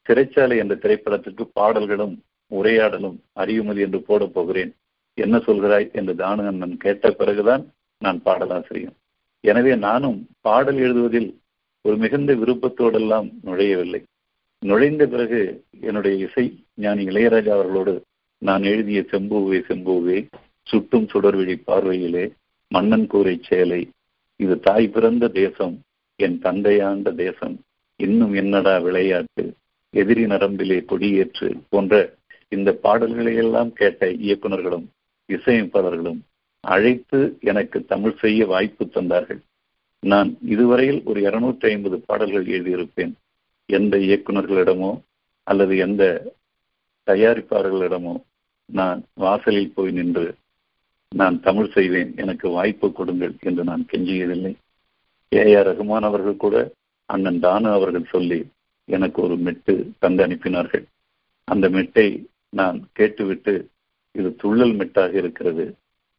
சிறைச்சாலை என்ற திரைப்படத்திற்கு பாடல்களும் உரையாடலும் அறியுமதி என்று போடப் போகிறேன். என்ன சொல்கிறாய்? என்று தானு அண்ணன் கேட்ட பிறகுதான் நான் பாடலாசிரியன். எனவே நானும் பாடல் எழுதுவதில் ஒரு மிகுந்த விருப்பத்தோடெல்லாம் நுழையவில்லை. நுழைந்த பிறகு என்னுடைய இசை ஞானி இளையராஜா அவர்களோடு நான் எழுதிய செம்பூவே செம்பூவே சுட்டும் சுடர்விழி பார்வையிலே மன்னன் கூரை சேலை இது தாய் பிறந்த தேசம் என் தந்தையாண்ட தேசம். இன்னும் என்னடா விளையாட்டு? எதிரி நரம்பிலே கொடியேற்று போன்ற இந்த பாடல்களை எல்லாம் கேட்ட இயக்குநர்களும் இசையமைப்பாளர்களும் அழைத்து எனக்கு தமிழ் செய்ய வாய்ப்பு தந்தார்கள். நான் இதுவரையில் ஒரு இருநூற்றி ஐம்பது பாடல்கள் எழுதியிருப்பேன். எந்த இயக்குநர்களிடமோ அல்லது எந்த தயாரிப்பாளர்களிடமோ நான் வாசலில் போய் நின்று நான் தமிழ் செய்வேன் எனக்கு வாய்ப்பு கொடுங்கள் என்று நான் கெஞ்சியதில்லை. ஏ. ஆர். ரகுமான் அவர்கள் கூட அண்ணன் தானு அவர்கள் சொல்லி எனக்கு ஒரு மெட்டு தந்து அனுப்பினார்கள். அந்த மெட்டை நான் கேட்டுவிட்டு இது துள்ளல் மெட்டாக இருக்கிறது.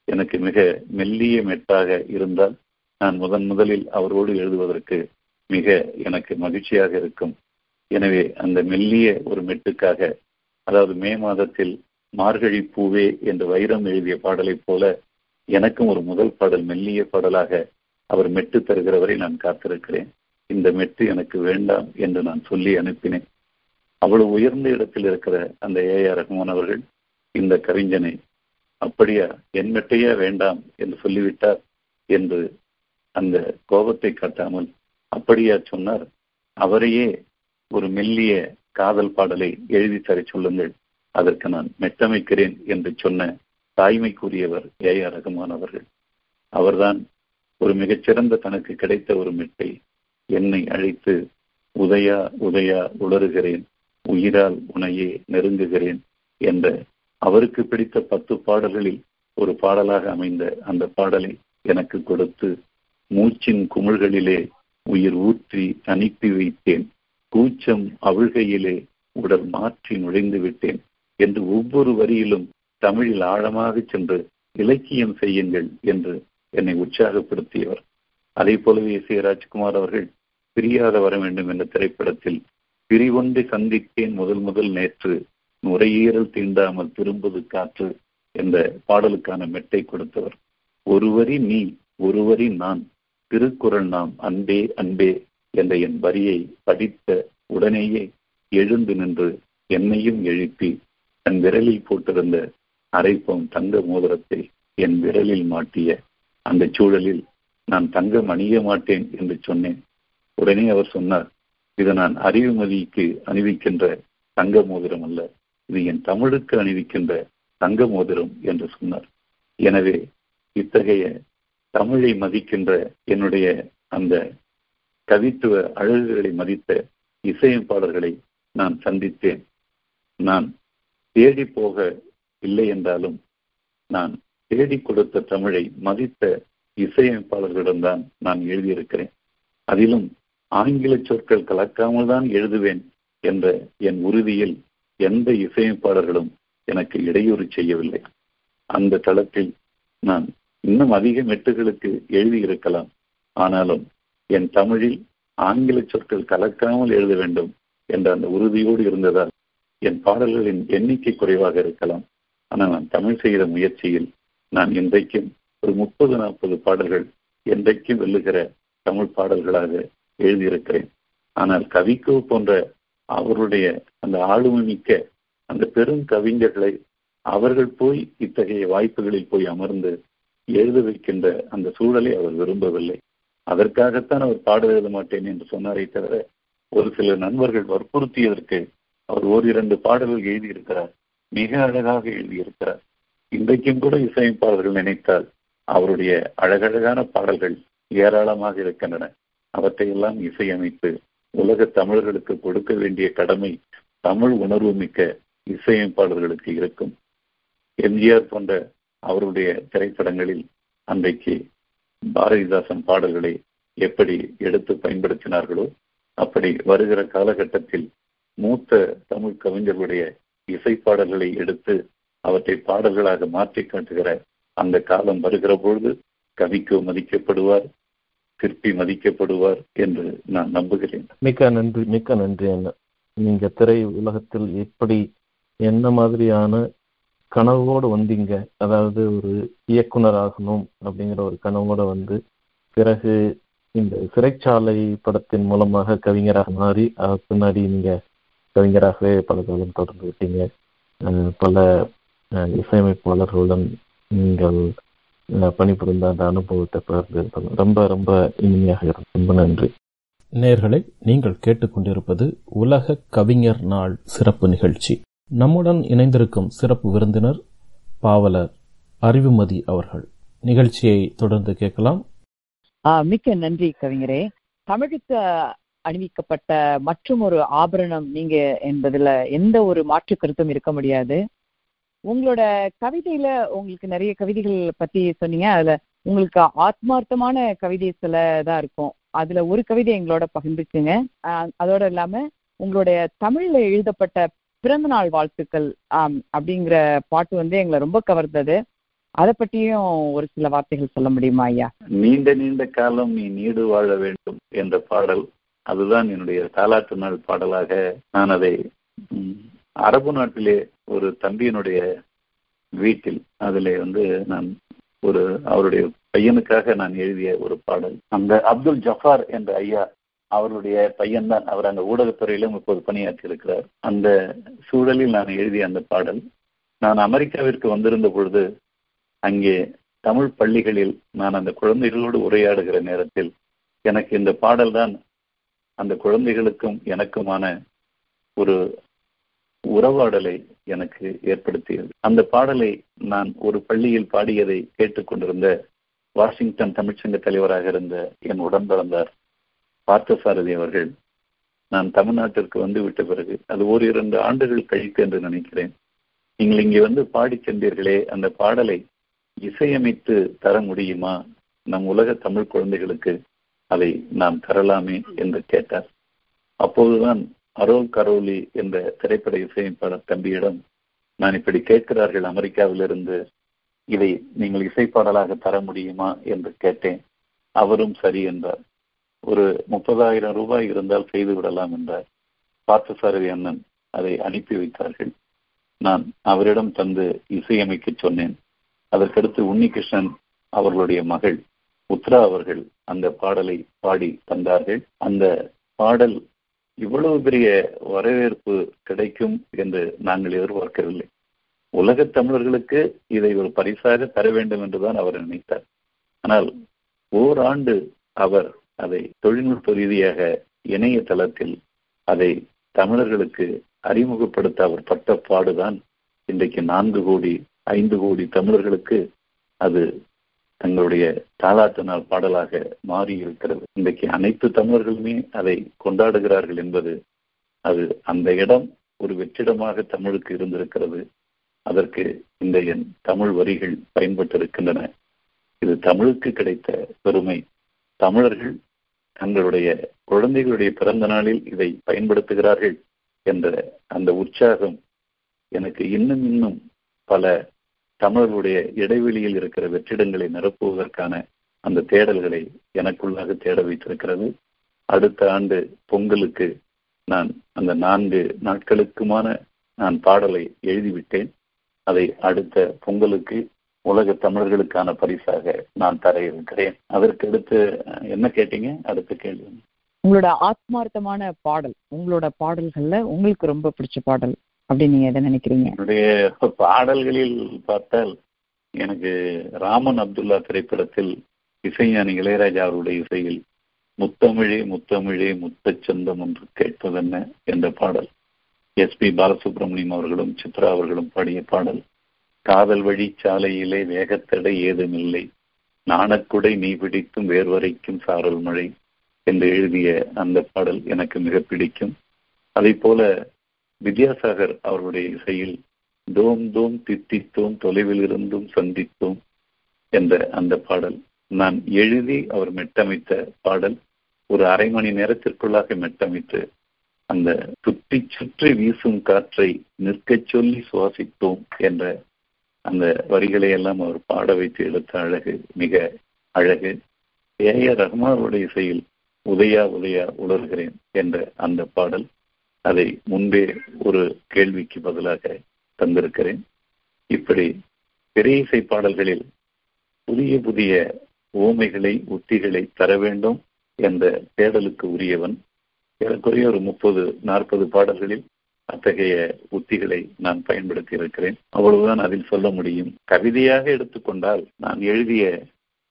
எனக்கு மிக மெல்லிய மெட்டாக இருந்தால் நான் முதன் முதலில் அவரோடு எழுதுவதற்கு மிக எனக்கு மகிழ்ச்சியாக இருக்கும். எனவே அந்த மெல்லிய ஒரு மெட்டுக்காக அதாவது மே மாதத்தில் மார்கழி பூவே என்று வைரம் எழுதிய பாடலைப் போல எனக்கும் ஒரு முதல் பாடல் மெல்லிய பாடலாக அவர் மெட்டு தருகிறவரை நான் காத்திருக்கிறேன். இந்த மெட்டு எனக்கு வேண்டாம் என்று நான் சொல்லி அனுப்பினேன். அவ்வளவு உயர்ந்த இடத்தில் இருக்கிற அந்த ஏ. ஆர். ரஹ்மான் அவர்கள் இந்த கவிஞனை அப்படியா என் மெட்டையா வேண்டாம் என்று சொல்லிவிட்டார் என்று அந்த கோபத்தை காட்டாமல் அப்படியா சொன்னார். அவரையே ஒரு மெல்லிய காதல் பாடலை எழுதி தர சொல்லுங்கள். அதற்கு நான் மெட்டமைக்கிறேன் என்று சொன்ன தாய்மைக்குரியவர் ஏ ஆர் ரகுமான் அவர்கள். அவர்தான் ஒரு மிகச்சிறந்த தனக்கு கிடைத்த ஒரு மெட்டை. என்னை அழைத்து உதயா உதயா உளறுகிறேன். உயிரால் உனையே நெருங்குகிறேன் என்ற அவருக்கு பிடித்த பத்து பாடல்களில் ஒரு பாடலாக அமைந்த அந்த பாடலை எனக்கு கொடுத்து மூச்சின் குமிழ்களிலே உயிர் ஊற்றி அனுப்பி வைத்தேன். கூச்சம் அவிழ்கையிலே உடல் மாற்றி நுழைந்து விட்டேன். என்று ஒவ்வொரு வரியிலும் தமிழில் ஆழமாக சென்று இலக்கியம் செய்யுங்கள் என்று என்னை உற்சாகப்படுத்தியவர். அதே போலவே சி. ராஜ்குமார் அவர்கள் பிரியாத வர வேண்டும் என்ற திரைப்படத்தில் பிரிவொன்றை சந்தித்தேன் முதல் முதல் நேற்று நுரையீரல் தீண்டாமல் திரும்புது காற்று என்ற பாடலுக்கான மெட்டை கொடுத்தவர். ஒருவரி நீ ஒருவரி நான் திருக்குறள் நாம் அன்பே அன்பே என்ற என் வரியை படித்த உடனேயே எழுந்து நின்று என்னையும் எழுப்பி தன் விரலில் போட்டிருந்த அரைப்பம் தங்க மோதிரத்தை என் விரலில் மாட்டிய அந்த சூழலில் நான் தங்கம் அணிய மாட்டேன் என்று சொன்னேன். உடனே அவர் சொன்னார் இது நான் அறிவுமதிக்கு அணிவிக்கின்ற தங்க மோதிரம் அல்ல இது என் தமிழுக்கு அணிவிக்கின்ற தங்க மோதிரம் என்று சொன்னார். எனவே இத்தகைய தமிழை மதிக்கின்ற என்னுடைய அந்த கவித்துவ அழகுகளை மதித்த இசையமைப்பாளர்களை நான் சந்தித்தேன். நான் தேடி போக இல்லை என்றாலும் நான் தேடி கொடுத்த தமிழை மதித்த இசையமைப்பாளர்களிடம்தான் நான் எழுதியிருக்கிறேன். அதிலும் ஆங்கில சொற்கள் கலக்காமல் தான் எழுதுவேன் என்ற என் உறுதியில் எந்த இசையமைப்பாளர்களும் எனக்கு இடையூறு செய்யவில்லை. அந்த தளத்தில் நான் இன்னும் அதிக மெட்டுகளுக்கு எழுதியிருக்கலாம். ஆனாலும் என் தமிழில் ஆங்கில சொற்கள் கலக்காமல் எழுத வேண்டும் என்ற அந்த உறுதியோடு இருந்ததால் என் பாடல்களின் எண்ணிக்கை குறைவாக இருக்கலாம். ஆனால் நான் தமிழ் செய்கிற முயற்சியில் நான் இன்றைக்கும் ஒரு முப்பது நாற்பது பாடல்கள் என்றைக்கும் வெல்லுகிற தமிழ் பாடல்களாக எழுதியிருக்கிறேன். ஆனால் கவிக்கோ போன்ற அவருடைய அந்த ஆளுமை மிக்க அந்த பெரும் கவிஞர்களை அவர்கள் போய் இத்தகைய வாய்ப்புகளில் போய் அமர்ந்து எழுத வைக்கின்ற அந்த சூழலை அவர் விரும்பவில்லை. அதற்காகத்தான் அவர் பாட எழுத மாட்டேன் என்று சொன்னாரே தவிர ஒரு சில நண்பர்கள் வற்புறுத்தியதற்கு அவர் ஓரிரண்டு பாடல்கள் எழுதியிருக்கிறார். மிக அழகாக எழுதியிருக்கிறார். இன்றைக்கும் கூட இசையமைப்பாளர்கள் நினைத்தால் அவருடைய அழகழகான பாடல்கள் ஏராளமாக இருக்கின்றன. அவற்றையெல்லாம் இசையமைத்து உலக தமிழர்களுக்கு கொடுக்க வேண்டிய கடமை தமிழ் உணர்வு மிக்க இசையமைப்பாளர்களுக்கு இருக்கும். எம்ஜிஆர் போன்ற அவருடைய திரைப்படங்களில் அன்றைக்கு பாரதிதாசன் பாடல்களை எப்படி எடுத்து பயன்படுத்தினார்களோ அப்படி வருகிற காலகட்டத்தில் மூத்த தமிழ் கவிஞர்களுடைய இசைப்பாடல்களை எடுத்து அவற்றை பாடல்களாக மாற்றி காட்டுகிற அந்த காலம் வருகிற பொழுது கவிக்கு மதிக்கப்படுவார் சிற்பி மதிக்கப்படுவார் என்று நான் நம்புகிறேன். மிக்க நன்றி மிக்க நன்றி அண்ணா. நீங்க திரை உலகத்தில் எப்படி என்ன மாதிரியான கனவோடு வந்தீங்க? அதாவது ஒரு இயக்குனர் ஆகணும் அப்படிங்கிற ஒரு கனவோட வந்து பிறகு இந்த சிறைச்சாலை படத்தின் மூலமாக கவிஞராக மாறி பின்னாடி நீங்க கவிஞராகவே பல காலம் தொடர்ந்து விட்டீங்க பல இசையமைப்பாளர்களுடன் நீங்கள் பணிபுரிந்த அந்த அனுபவத்தை பகிர்ந்து ரொம்ப ரொம்ப இனிமையாக இருக்கும் ரொம்ப நன்றி. நேர்களை நீங்கள் கேட்டுக்கொண்டிருப்பது உலக கவிஞர் நாள் சிறப்பு நிகழ்ச்சி. நம்முடன் இணைந்திருக்கும் சிறப்பு விருந்தினர் பாவலர் அறிவுமதி அவர்கள். நிகழ்ச்சியை தொடர்ந்து கேட்கலாம். மிக்க நன்றி கவிஞரே. தமிழுக்கு அணிவிக்கப்பட்ட மற்றும் ஒரு ஆபரணம் நீங்க என்பதுல எந்த ஒரு மாற்று கருத்தும் இருக்க முடியாது. உங்களோட கவிதையில உங்களுக்கு நிறைய கவிதைகள் பத்தி சொன்னீங்க. அதுல உங்களுக்கு ஆத்மார்த்தமான கவிதை சில தான் இருக்கும். அதுல ஒரு கவிதை எங்களோட பகிர்ந்துக்குங்க. அதோட இல்லாம உங்களுடைய தமிழ்ல எழுதப்பட்ட பிறந்தநாள் வாழ்த்துக்கள் அப்படிங்கிற பாட்டு வந்து எங்களை ரொம்ப கவர்ந்தது. அதை பற்றியும் ஒரு சில வார்த்தைகள் சொல்ல முடியுமா ஐயா? நீண்ட நீண்ட காலம் நீ நீடு வாழ வேண்டும் என்ற பாடல் அதுதான் என்னுடைய தாலாட்டு நாள் பாடலாக நான் அதை அரபு நாட்டிலே ஒரு தம்பியினுடைய வீட்டில் அதிலே வந்து நான் ஒரு அவருடைய பையனுக்காக நான் எழுதிய ஒரு பாடல். அந்த அப்துல் ஜஃபார் என்ற ஐயா அவருடைய பையன்தான் அவர் அந்த ஊடகத்துறையிலும் இப்போது பணியாற்றி இருக்கிறார் அந்த சூழலில் நான் எழுதிய அந்த பாடல். நான் அமெரிக்காவிற்கு வந்திருந்த பொழுது அங்கே தமிழ் பள்ளிகளில் நான் அந்த குழந்தைகளோடு உரையாடுகிற நேரத்தில் எனக்கு இந்த பாடல் தான் அந்த குழந்தைகளுக்கும் எனக்குமான ஒரு உறவாடலை எனக்கு ஏற்படுத்தியது. அந்த பாடலை நான் ஒரு பள்ளியில் பாடியதை கேட்டுக்கொண்டிருந்த வாஷிங்டன் தமிழ்ச்சங்க தலைவராக இருந்த என் உடன் பிறந்தார் பார்த்தசாரதி அவர்கள் நான் தமிழ்நாட்டிற்கு வந்து விட்ட பிறகு அது ஒரு இரண்டு ஆண்டுகள் கழித்து என்று நினைக்கிறேன். நீங்கள் இங்கே வந்து பாடி சென்றீர்களே அந்த பாடலை இசையமைத்து தர முடியுமா? நம் உலக தமிழ் குழந்தைகளுக்கு அதை நாம் தரலாமே என்று கேட்டார். அப்போதுதான் அரோல் கரோலி என்ற திரைப்பட இசையமைப்பாளர் தம்பியிடம் நான் இப்படி கேட்கிறார்கள் அமெரிக்காவிலிருந்து இதை நீங்கள் இசைப்பாடலாக தர முடியுமா? என்று கேட்டேன். அவரும் சரி என்றார். ஒரு முப்பதாயிரம் ரூபாய் இருந்தால் செய்து விடலாம் என்றார். பார்த்தசாரதி அண்ணன் அதை அனுப்பி வைத்தார்கள். நான் அவரிடம் தந்து இசையமைக்க சொன்னேன். அதற்கடுத்து உன்னிகிருஷ்ணன் அவர்களுடைய மகள் உத்ரா அவர்கள் அந்த பாடலை பாடி தந்தார்கள். அந்த பாடல் இவ்வளவு பெரிய வரவேற்பு கிடைக்கும் என்று நாங்கள் எதிர்பார்க்கவில்லை. உலக தமிழர்களுக்கு இதை ஒரு பரிசாக தர வேண்டும் என்றுதான் அவர் நினைத்தார். ஆனால் ஓராண்டு அவர் அதை தொழில்நுட்ப ரீதியாக இணையதளத்தில் அதை தமிழர்களுக்கு அறிமுகப்படுத்த அவர் பட்ட பாடுதான் இன்றைக்கு நான்கு கோடி ஐந்து கோடி தமிழர்களுக்கு அது தங்களுடைய தாலாட்டு நாள் பாடலாக மாறி இருக்கிறது. இன்றைக்கு அனைத்து தமிழர்களுமே அதை கொண்டாடுகிறார்கள் என்பது அது அந்த இடம் ஒரு வெற்றிடமாக தமிழுக்கு இருந்திருக்கிறது. அதற்கு இந்த என் தமிழ் வரிகள் பயன்பட்டிருக்கின்றன. இது தமிழுக்கு கிடைத்த பெருமை. தமிழர்கள் தங்களுடைய குழந்தைகளுடைய பிறந்த நாளில் இதை பயன்படுத்துகிறார்கள் என்ற அந்த உற்சாகம் எனக்கு இன்னும் இன்னும் பல தமிழர்களுடைய இடைவெளியில் இருக்கிற வெற்றிடங்களை நிரப்புவதற்கான அந்த தேடல்களை எனக்குள்ளாக தேட வைத்திருக்கிறது. அடுத்த ஆண்டு பொங்கலுக்கு நான் அந்த நான்கு நாட்களுக்குமான நான் பாடலை எழுதிவிட்டேன். அதை அடுத்த பொங்கலுக்கு உலக தமிழர்களுக்கான பரிசாக நான் தர இருக்கிறேன் அதற்கு அடுத்து என்ன கேட்டீங்க? அடுத்த கேள்வி. உங்களோட ஆத்மார்த்தமான பாடல் உங்களோட பாடல்கள்ல உங்களுக்கு ரொம்ப பிடிச்ச பாடல். அப்படின்னு நீங்க எதை நினைக்கிறீங்க? என்னுடைய பாடல்களில் பார்த்தால் எனக்கு ராமன் அப்துல்லா திரைப்படத்தில் இசைஞானி இளையராஜா அவருடைய இசையில் முத்தமிழே முத்தமிழே முத்தச்சந்தம் என்று கேட்பதென்ன என்ற பாடல். எஸ் பி பாலசுப்ரமணியம் அவர்களும் சித்ரா அவர்களும் பாடிய பாடல். காதல் வழி சாலையிலே வேகத்தடை ஏதுமில்லை. நாணக்குடை நீ பிடிக்கும் வேர்வரைக்கும் சாரல் மழை என்று எழுதிய அந்த பாடல் எனக்கு மிக பிடிக்கும். அதே போல வித்யாசாகர் அவருடைய இசையில் தோம் தோம் தித்தித்தோம் தொலைவில் இருந்தும் சந்தித்தோம் என்ற அந்த பாடல். நான் எழுதி அவர் மெட்டமைத்த பாடல் ஒரு அரை மணி நேரத்திற்குள்ளாக மெட்டமைத்து அந்த சுற்றி சுற்றி வீசும் காற்றை நிற்கச் சொல்லி சுவாசித்தோம் என்ற அந்த வரிகளை எல்லாம் அவர் பாட வைத்து எடுத்த அழகு மிக அழகு. ஏ. ஆர். ரஹ்மானுடைய இசையில் உதயா உதயா உணர்கிறேன் என்ற அந்த பாடல். அதை முன்பே ஒரு கேள்விக்கு பதிலாக தந்திருக்கிறேன். இப்படி பெரிய இசை பாடல்களில் புதிய புதிய ஓமைகளை உத்திகளை தர வேண்டும் என்ற தேடலுக்கு உரியவன். ஏறக்குறைய ஒரு முப்பது நாற்பது பாடல்களில் அத்தகைய உத்திகளை நான் பயன்படுத்தி இருக்கிறேன். அவ்வளவுதான் அதில் சொல்ல முடியும். கவிதையாக எடுத்துக்கொண்டால் நான் எழுதிய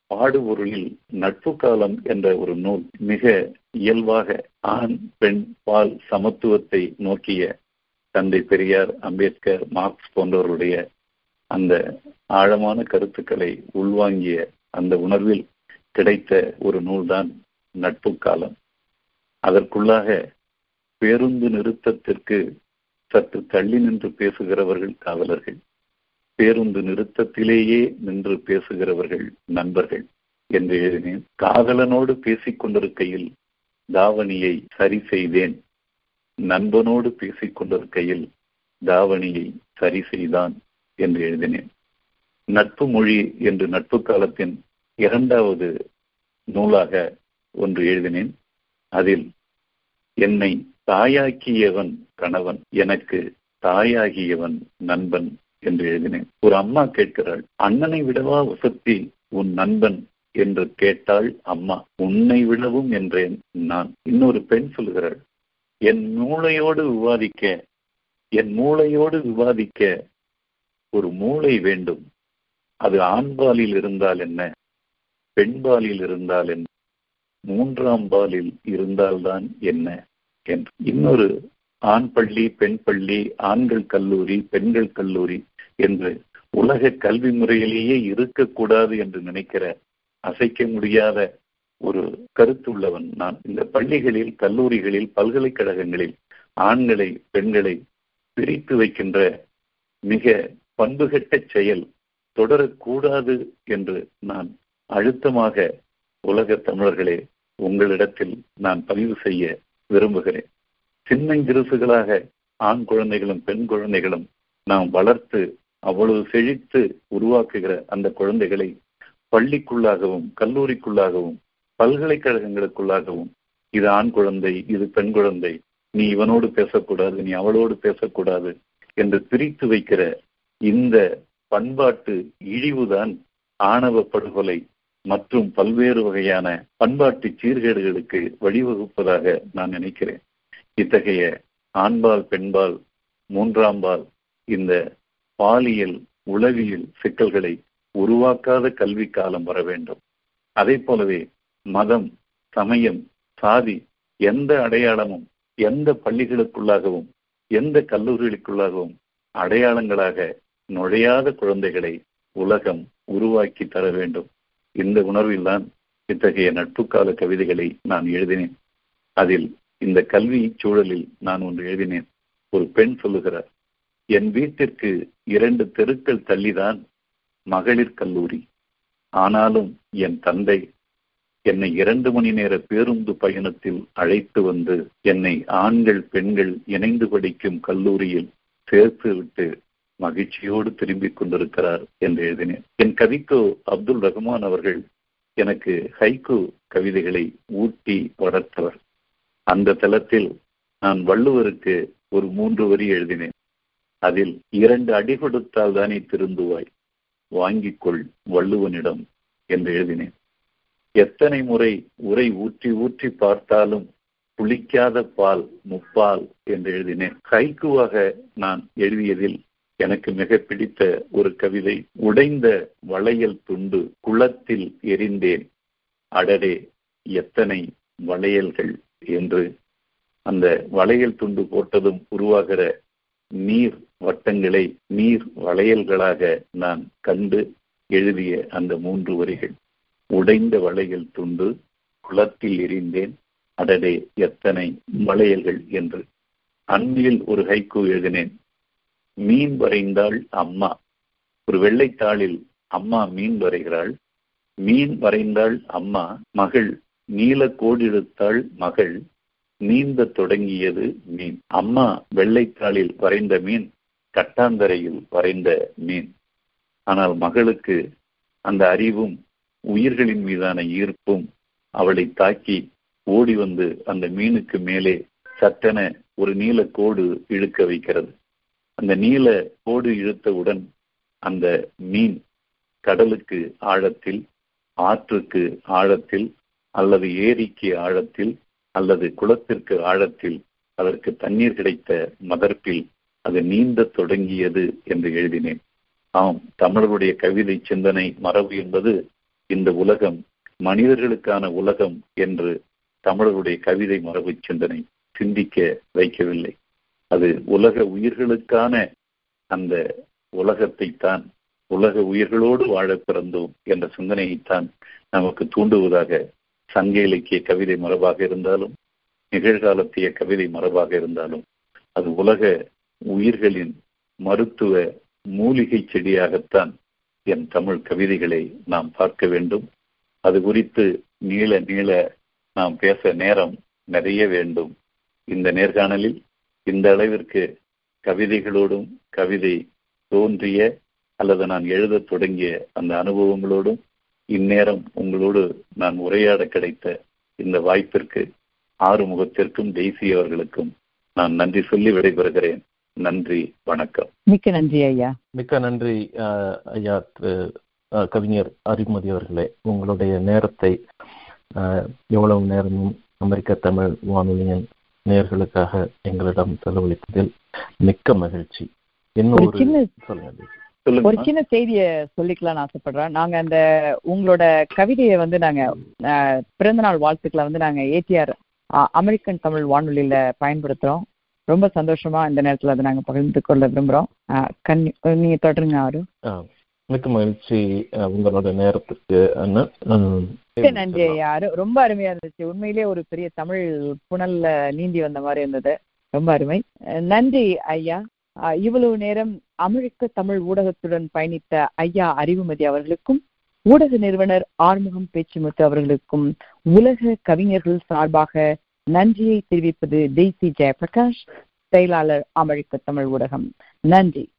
பாடுபொருளில் நட்பு காலம் என்ற ஒரு நூல் மிக இயல்பாக ஆண் பெண் பால் சமத்துவத்தை நோக்கிய தந்தை பெரியார் அம்பேத்கர் மார்க்ஸ் போன்றவருடைய அந்த ஆழமான கருத்துக்களை உள்வாங்கிய அந்த உணர்வில் கிடைத்த ஒரு நூல்தான் நட்பு காலம். அதற்குள்ளாக பேருந்து நிறுத்தத்திற்கு சற்று தள்ளி நின்று பேசுகிறவர்கள் காவலர்கள். பேருந்து நிறுத்தத்திலேயே நின்று பேசுகிறவர்கள் நண்பர்கள். என்று எழுதினேன். காதலனோடு பேசிக் கொண்டிருக்கையில் தாவணியை சரி செய்தேன். நண்பனோடு பேசிக் கொண்டிருக்கையில் தாவணியை சரி செய்தான் என்று எழுதினேன். நட்பு மொழி என்று நட்பு காலத்தின் இரண்டாவது நூலாக ஒன்று எழுதினேன். அதில் என்னை தாயாக்கியவன் கணவன் எனக்கு தாயாகியவன் நண்பன் என்று எழுதினேன். ஒரு அம்மா கேட்கிறாள் அண்ணனை விடவா வசத்தி உன் நண்பன்? என்று கேட்டாள் அம்மா உன்னை விடவும் என்றேன் நான். இன்னொரு பெண் சொல்கிறாள் என் மூளையோடு விவாதிக்க என் மூளையோடு விவாதிக்க ஒரு மூளை வேண்டும். அது ஆண்பாலில் இருந்தால் என்ன? பெண்பாலில் இருந்தால் என்ன? மூன்றாம் பாலில் இருந்தால்தான் என்ன? என்று. இன்னொரு ஆண் பள்ளி பெண் பள்ளி ஆண்கள் கல்லூரி பெண்கள் கல்லூரி என்று உலக கல்வி முறையிலேயே இருக்கக்கூடாது என்று நினைக்கிற அசைக்க முடியாத ஒரு கருத்துள்ளவன் நான். இந்த பள்ளிகளில் கல்லூரிகளில் பல்கலைக்கழகங்களில் ஆண்களை பெண்களை பிரித்து வைக்கின்ற மிக பண்புகட்ட செயல் தொடரக்கூடாது என்று நான் அழுத்தமாக உலக தமிழர்களே உங்களிடத்தில் நான் பதிவு செய்ய விரும்புகிறேன். சின்னங்கிருசுகளாக ஆண் குழந்தைகளும் பெண் குழந்தைகளும் நாம் வளர்த்து அவ்வளவு செழித்து உருவாக்குகிற அந்த குழந்தைகளை பள்ளிக்குள்ளாகவும் கல்லூரிக்குள்ளாகவும் பல்கலைக்கழகங்களுக்குள்ளாகவும் இது ஆண் குழந்தை இது பெண் குழந்தை நீ இவனோடு பேசக்கூடாது நீ அவளோடு பேசக்கூடாது என்று பிரித்து வைக்கிற இந்த பண்பாட்டு இழிவுதான் ஆணவ படுகொலை மற்றும் பல்வேறு வகையான பண்பாட்டு சீர்கேடுகளுக்கு வழிவகுப்பதாக நான் நினைக்கிறேன். இத்தகைய ஆண்பால் பெண்பால் மூன்றாம் பால் இந்த பாலியல் உளவியல் சிக்கல்களை உருவாக்காத கல்வி காலம் வர வேண்டும். அதே போலவே மதம் சமயம் சாதி எந்த அடையாளமும் எந்த பள்ளிகளுக்குள்ளாகவும் எந்த கல்லூரிகளுக்குள்ளாகவும் அடையாளங்களாக நுழையாத குழந்தைகளை உலகம் உருவாக்கி தர வேண்டும். இந்த உணர்வில்தான் இத்தகைய நட்பு கால கவிதைகளை நான் எழுதினேன். அதில் இந்த கல்வி சூழலில் நான் ஒன்று எழுதினேன். ஒரு பெண் சொல்லுகிறார் என் வீட்டிற்கு இரண்டு தெருக்கள் தள்ளிதான் மகளிர் கல்லூரி. ஆனாலும் என் தந்தை என்னை இரண்டு மணி நேர பேருந்து பயணத்தில் அழைத்து வந்து என்னை ஆண்கள் பெண்கள் இணைந்து படிக்கும் கல்லூரியில் சேர்த்து விட்டு மகிழ்ச்சியோடு திரும்பிக் கொண்டிருக்கிறார் என்று எழுதினேன். என் கவிக்கோ அப்துல் ரஹ்மான் அவர்கள் எனக்கு ஹைகோ கவிதைகளை ஊட்டி வளர்த்தவர். அந்த தளத்தில் நான் வள்ளுவருக்கு ஒரு மூன்று வரி எழுதினேன். அதில் இரண்டு அடி கொடுத்தால் தானே திருந்துவாய் வாங்கிக் கொள் வள்ளுவனிடம் என்று எழுதினேன். எத்தனை முறை உரை ஊற்றி ஊற்றி பார்த்தாலும் புளிக்காத பால் முப்பால் என்று எழுதினேன். கைக்குவாக நான் எழுதியதில் எனக்கு மிக பிடித்த ஒரு கவிதை உடைந்த வளையல் துண்டு குளத்தில் எரிந்தேன். அடரே எத்தனை வளையல்கள்! என்று அந்த வளையல் துண்டு போட்டதும் உருவாகிற நீர் வட்டங்களை நீர் வளையல்களாக நான் கண்டு எழுதிய அந்த மூன்று வரிகள். உடைந்த வளையல் துண்டு குளத்தில் எரிந்தேன் அடடே எத்தனை வளையல்கள் என்று. அன்பில் ஒரு ஹைக்கு எழுதினேன் மீன் வரைந்தாள் அம்மா. ஒரு வெள்ளைத்தாளில் அம்மா மீன் வரைகிறாள் மீன் வரைந்தாள் அம்மா மகள் நீல கோடிடுத்தாள் மகள் நீந்த தொடங்கியது மீன். அம்மா வெள்ளைத்தாளில் வரைந்த மீன் கட்டாந்தரையில் வரைந்த மீன். ஆனால் மகளுக்கு அந்த அறிவும் உயிர்களின் மீதான ஈர்ப்பும் அவளை தாக்கி ஓடி வந்து அந்த மீனுக்கு மேலே சட்டென ஒரு நீல கோடு இழுக்க வைக்கிறது. அந்த நீல கோடு இழுத்தவுடன் அந்த மீன் கடலுக்கு ஆழத்தில் ஆற்றுக்கு ஆழத்தில் அல்லது ஏரிக்கு ஆழத்தில் அல்லது குளத்திற்கு ஆழத்தில் அதற்கு தண்ணீர் கிடைத்த மதர்ப்பில் அது நீந்த தொடங்கியது என்று எழுதினேன். ஆம் தமிழருடைய கவிதை சிந்தனை மரபு என்பது இந்த உலகம் மனிதர்களுக்கான உலகம் என்று தமிழருடைய கவிதை மரபு சிந்தனை சிந்திக்க வைக்கவில்லை. அது உலக உயிர்களுக்கான அந்த உலகத்தை தான் உலக உயிர்களோடு வாழ பிறந்தோம் என்ற சிந்தனையைத்தான் நமக்கு தூண்டுவதாக சங்க இலக்கிய கவிதை மரபாக இருந்தாலும் நிகழ்காலத்திய கவிதை மரபாக இருந்தாலும் அது உலக உயிர்களின் மருத்துவ மூலிகை செடியாகத்தான் என் தமிழ் கவிதைகளை நாம் பார்க்க வேண்டும். அது குறித்து நீள நீள நாம் பேச நேரம் நிறைய வேண்டும். இந்த நேர்காணலில் இந்த அளவிற்கு கவிதைகளோடும் கவிதை தோன்றிய அல்லது நான் எழுதத் தொடங்கிய அந்த அனுபவங்களோடும் இந்நேரம் உங்களோடு நான் உரையாட கிடைத்த இந்த வாய்ப்பிற்கு ஆறுமுகத்திற்கும் தேசிய அவர்களுக்கும் நான் நன்றி சொல்லி விடைபெறுகிறேன். நன்றி வணக்கம். மிக்க நன்றி ஐயா. மிக்க நன்றி ஐயா கவிஞர் அறிமுதி அவர்களே. உங்களுடைய நேரத்தை எவ்வளவு நேரமும் அமெரிக்க தமிழ் வானொலியின் நேர்களுக்காக எங்களிடம் செலவழித்ததில் மிக்க மகிழ்ச்சி. ஒரு இன்னொரு சொல்லுங்க ஒரு சின்ன செய்திய சொல்லிக்கலாம்னு ஆசைப்படுறேன். நாங்க அந்த உங்களோட கவிதையை வந்து நாங்க பிறந்தநாள் வாழ்த்துக்களை வந்து நாங்க ஏடிஆர் அமெரிக்கன் தமிழ் வானொலியில பயன்படுத்துறோம். ரொம்ப சந்தோஷமா இந்த நேரத்துல அதை நாங்க பகிர்ந்து கொள்ள விரும்புறோம். கன்னி நீங்க தொடருங்க ஆறு மிக்க மகிழ்ச்சி உங்களோட நேரத்துக்கு நன்றி ஐயா அரு- ரொம்ப அருமையா இருந்துச்சு. உண்மையிலேயே ஒரு பெரிய தமிழ் புனல்ல நீந்தி வந்த மாதிரி இருந்தது. ரொம்ப அருமை. நன்றி ஐயா. இவ்வளவு நேரம் அமெரிக்க தமிழ் ஊடகத்துடன் பயணித்த ஐயா அறிவுமதி அவர்களுக்கும் ஊடக நிறுவனர் ஆறுமுகம் பேச்சுமுத்து அவர்களுக்கும் உலக கவிஞர்கள் சார்பாக நன்றியை தெரிவிப்பது தேசி ஜெயபிரகாஷ் செயலாளர் அமெரிக்க தமிழ் ஊடகம். நன்றி.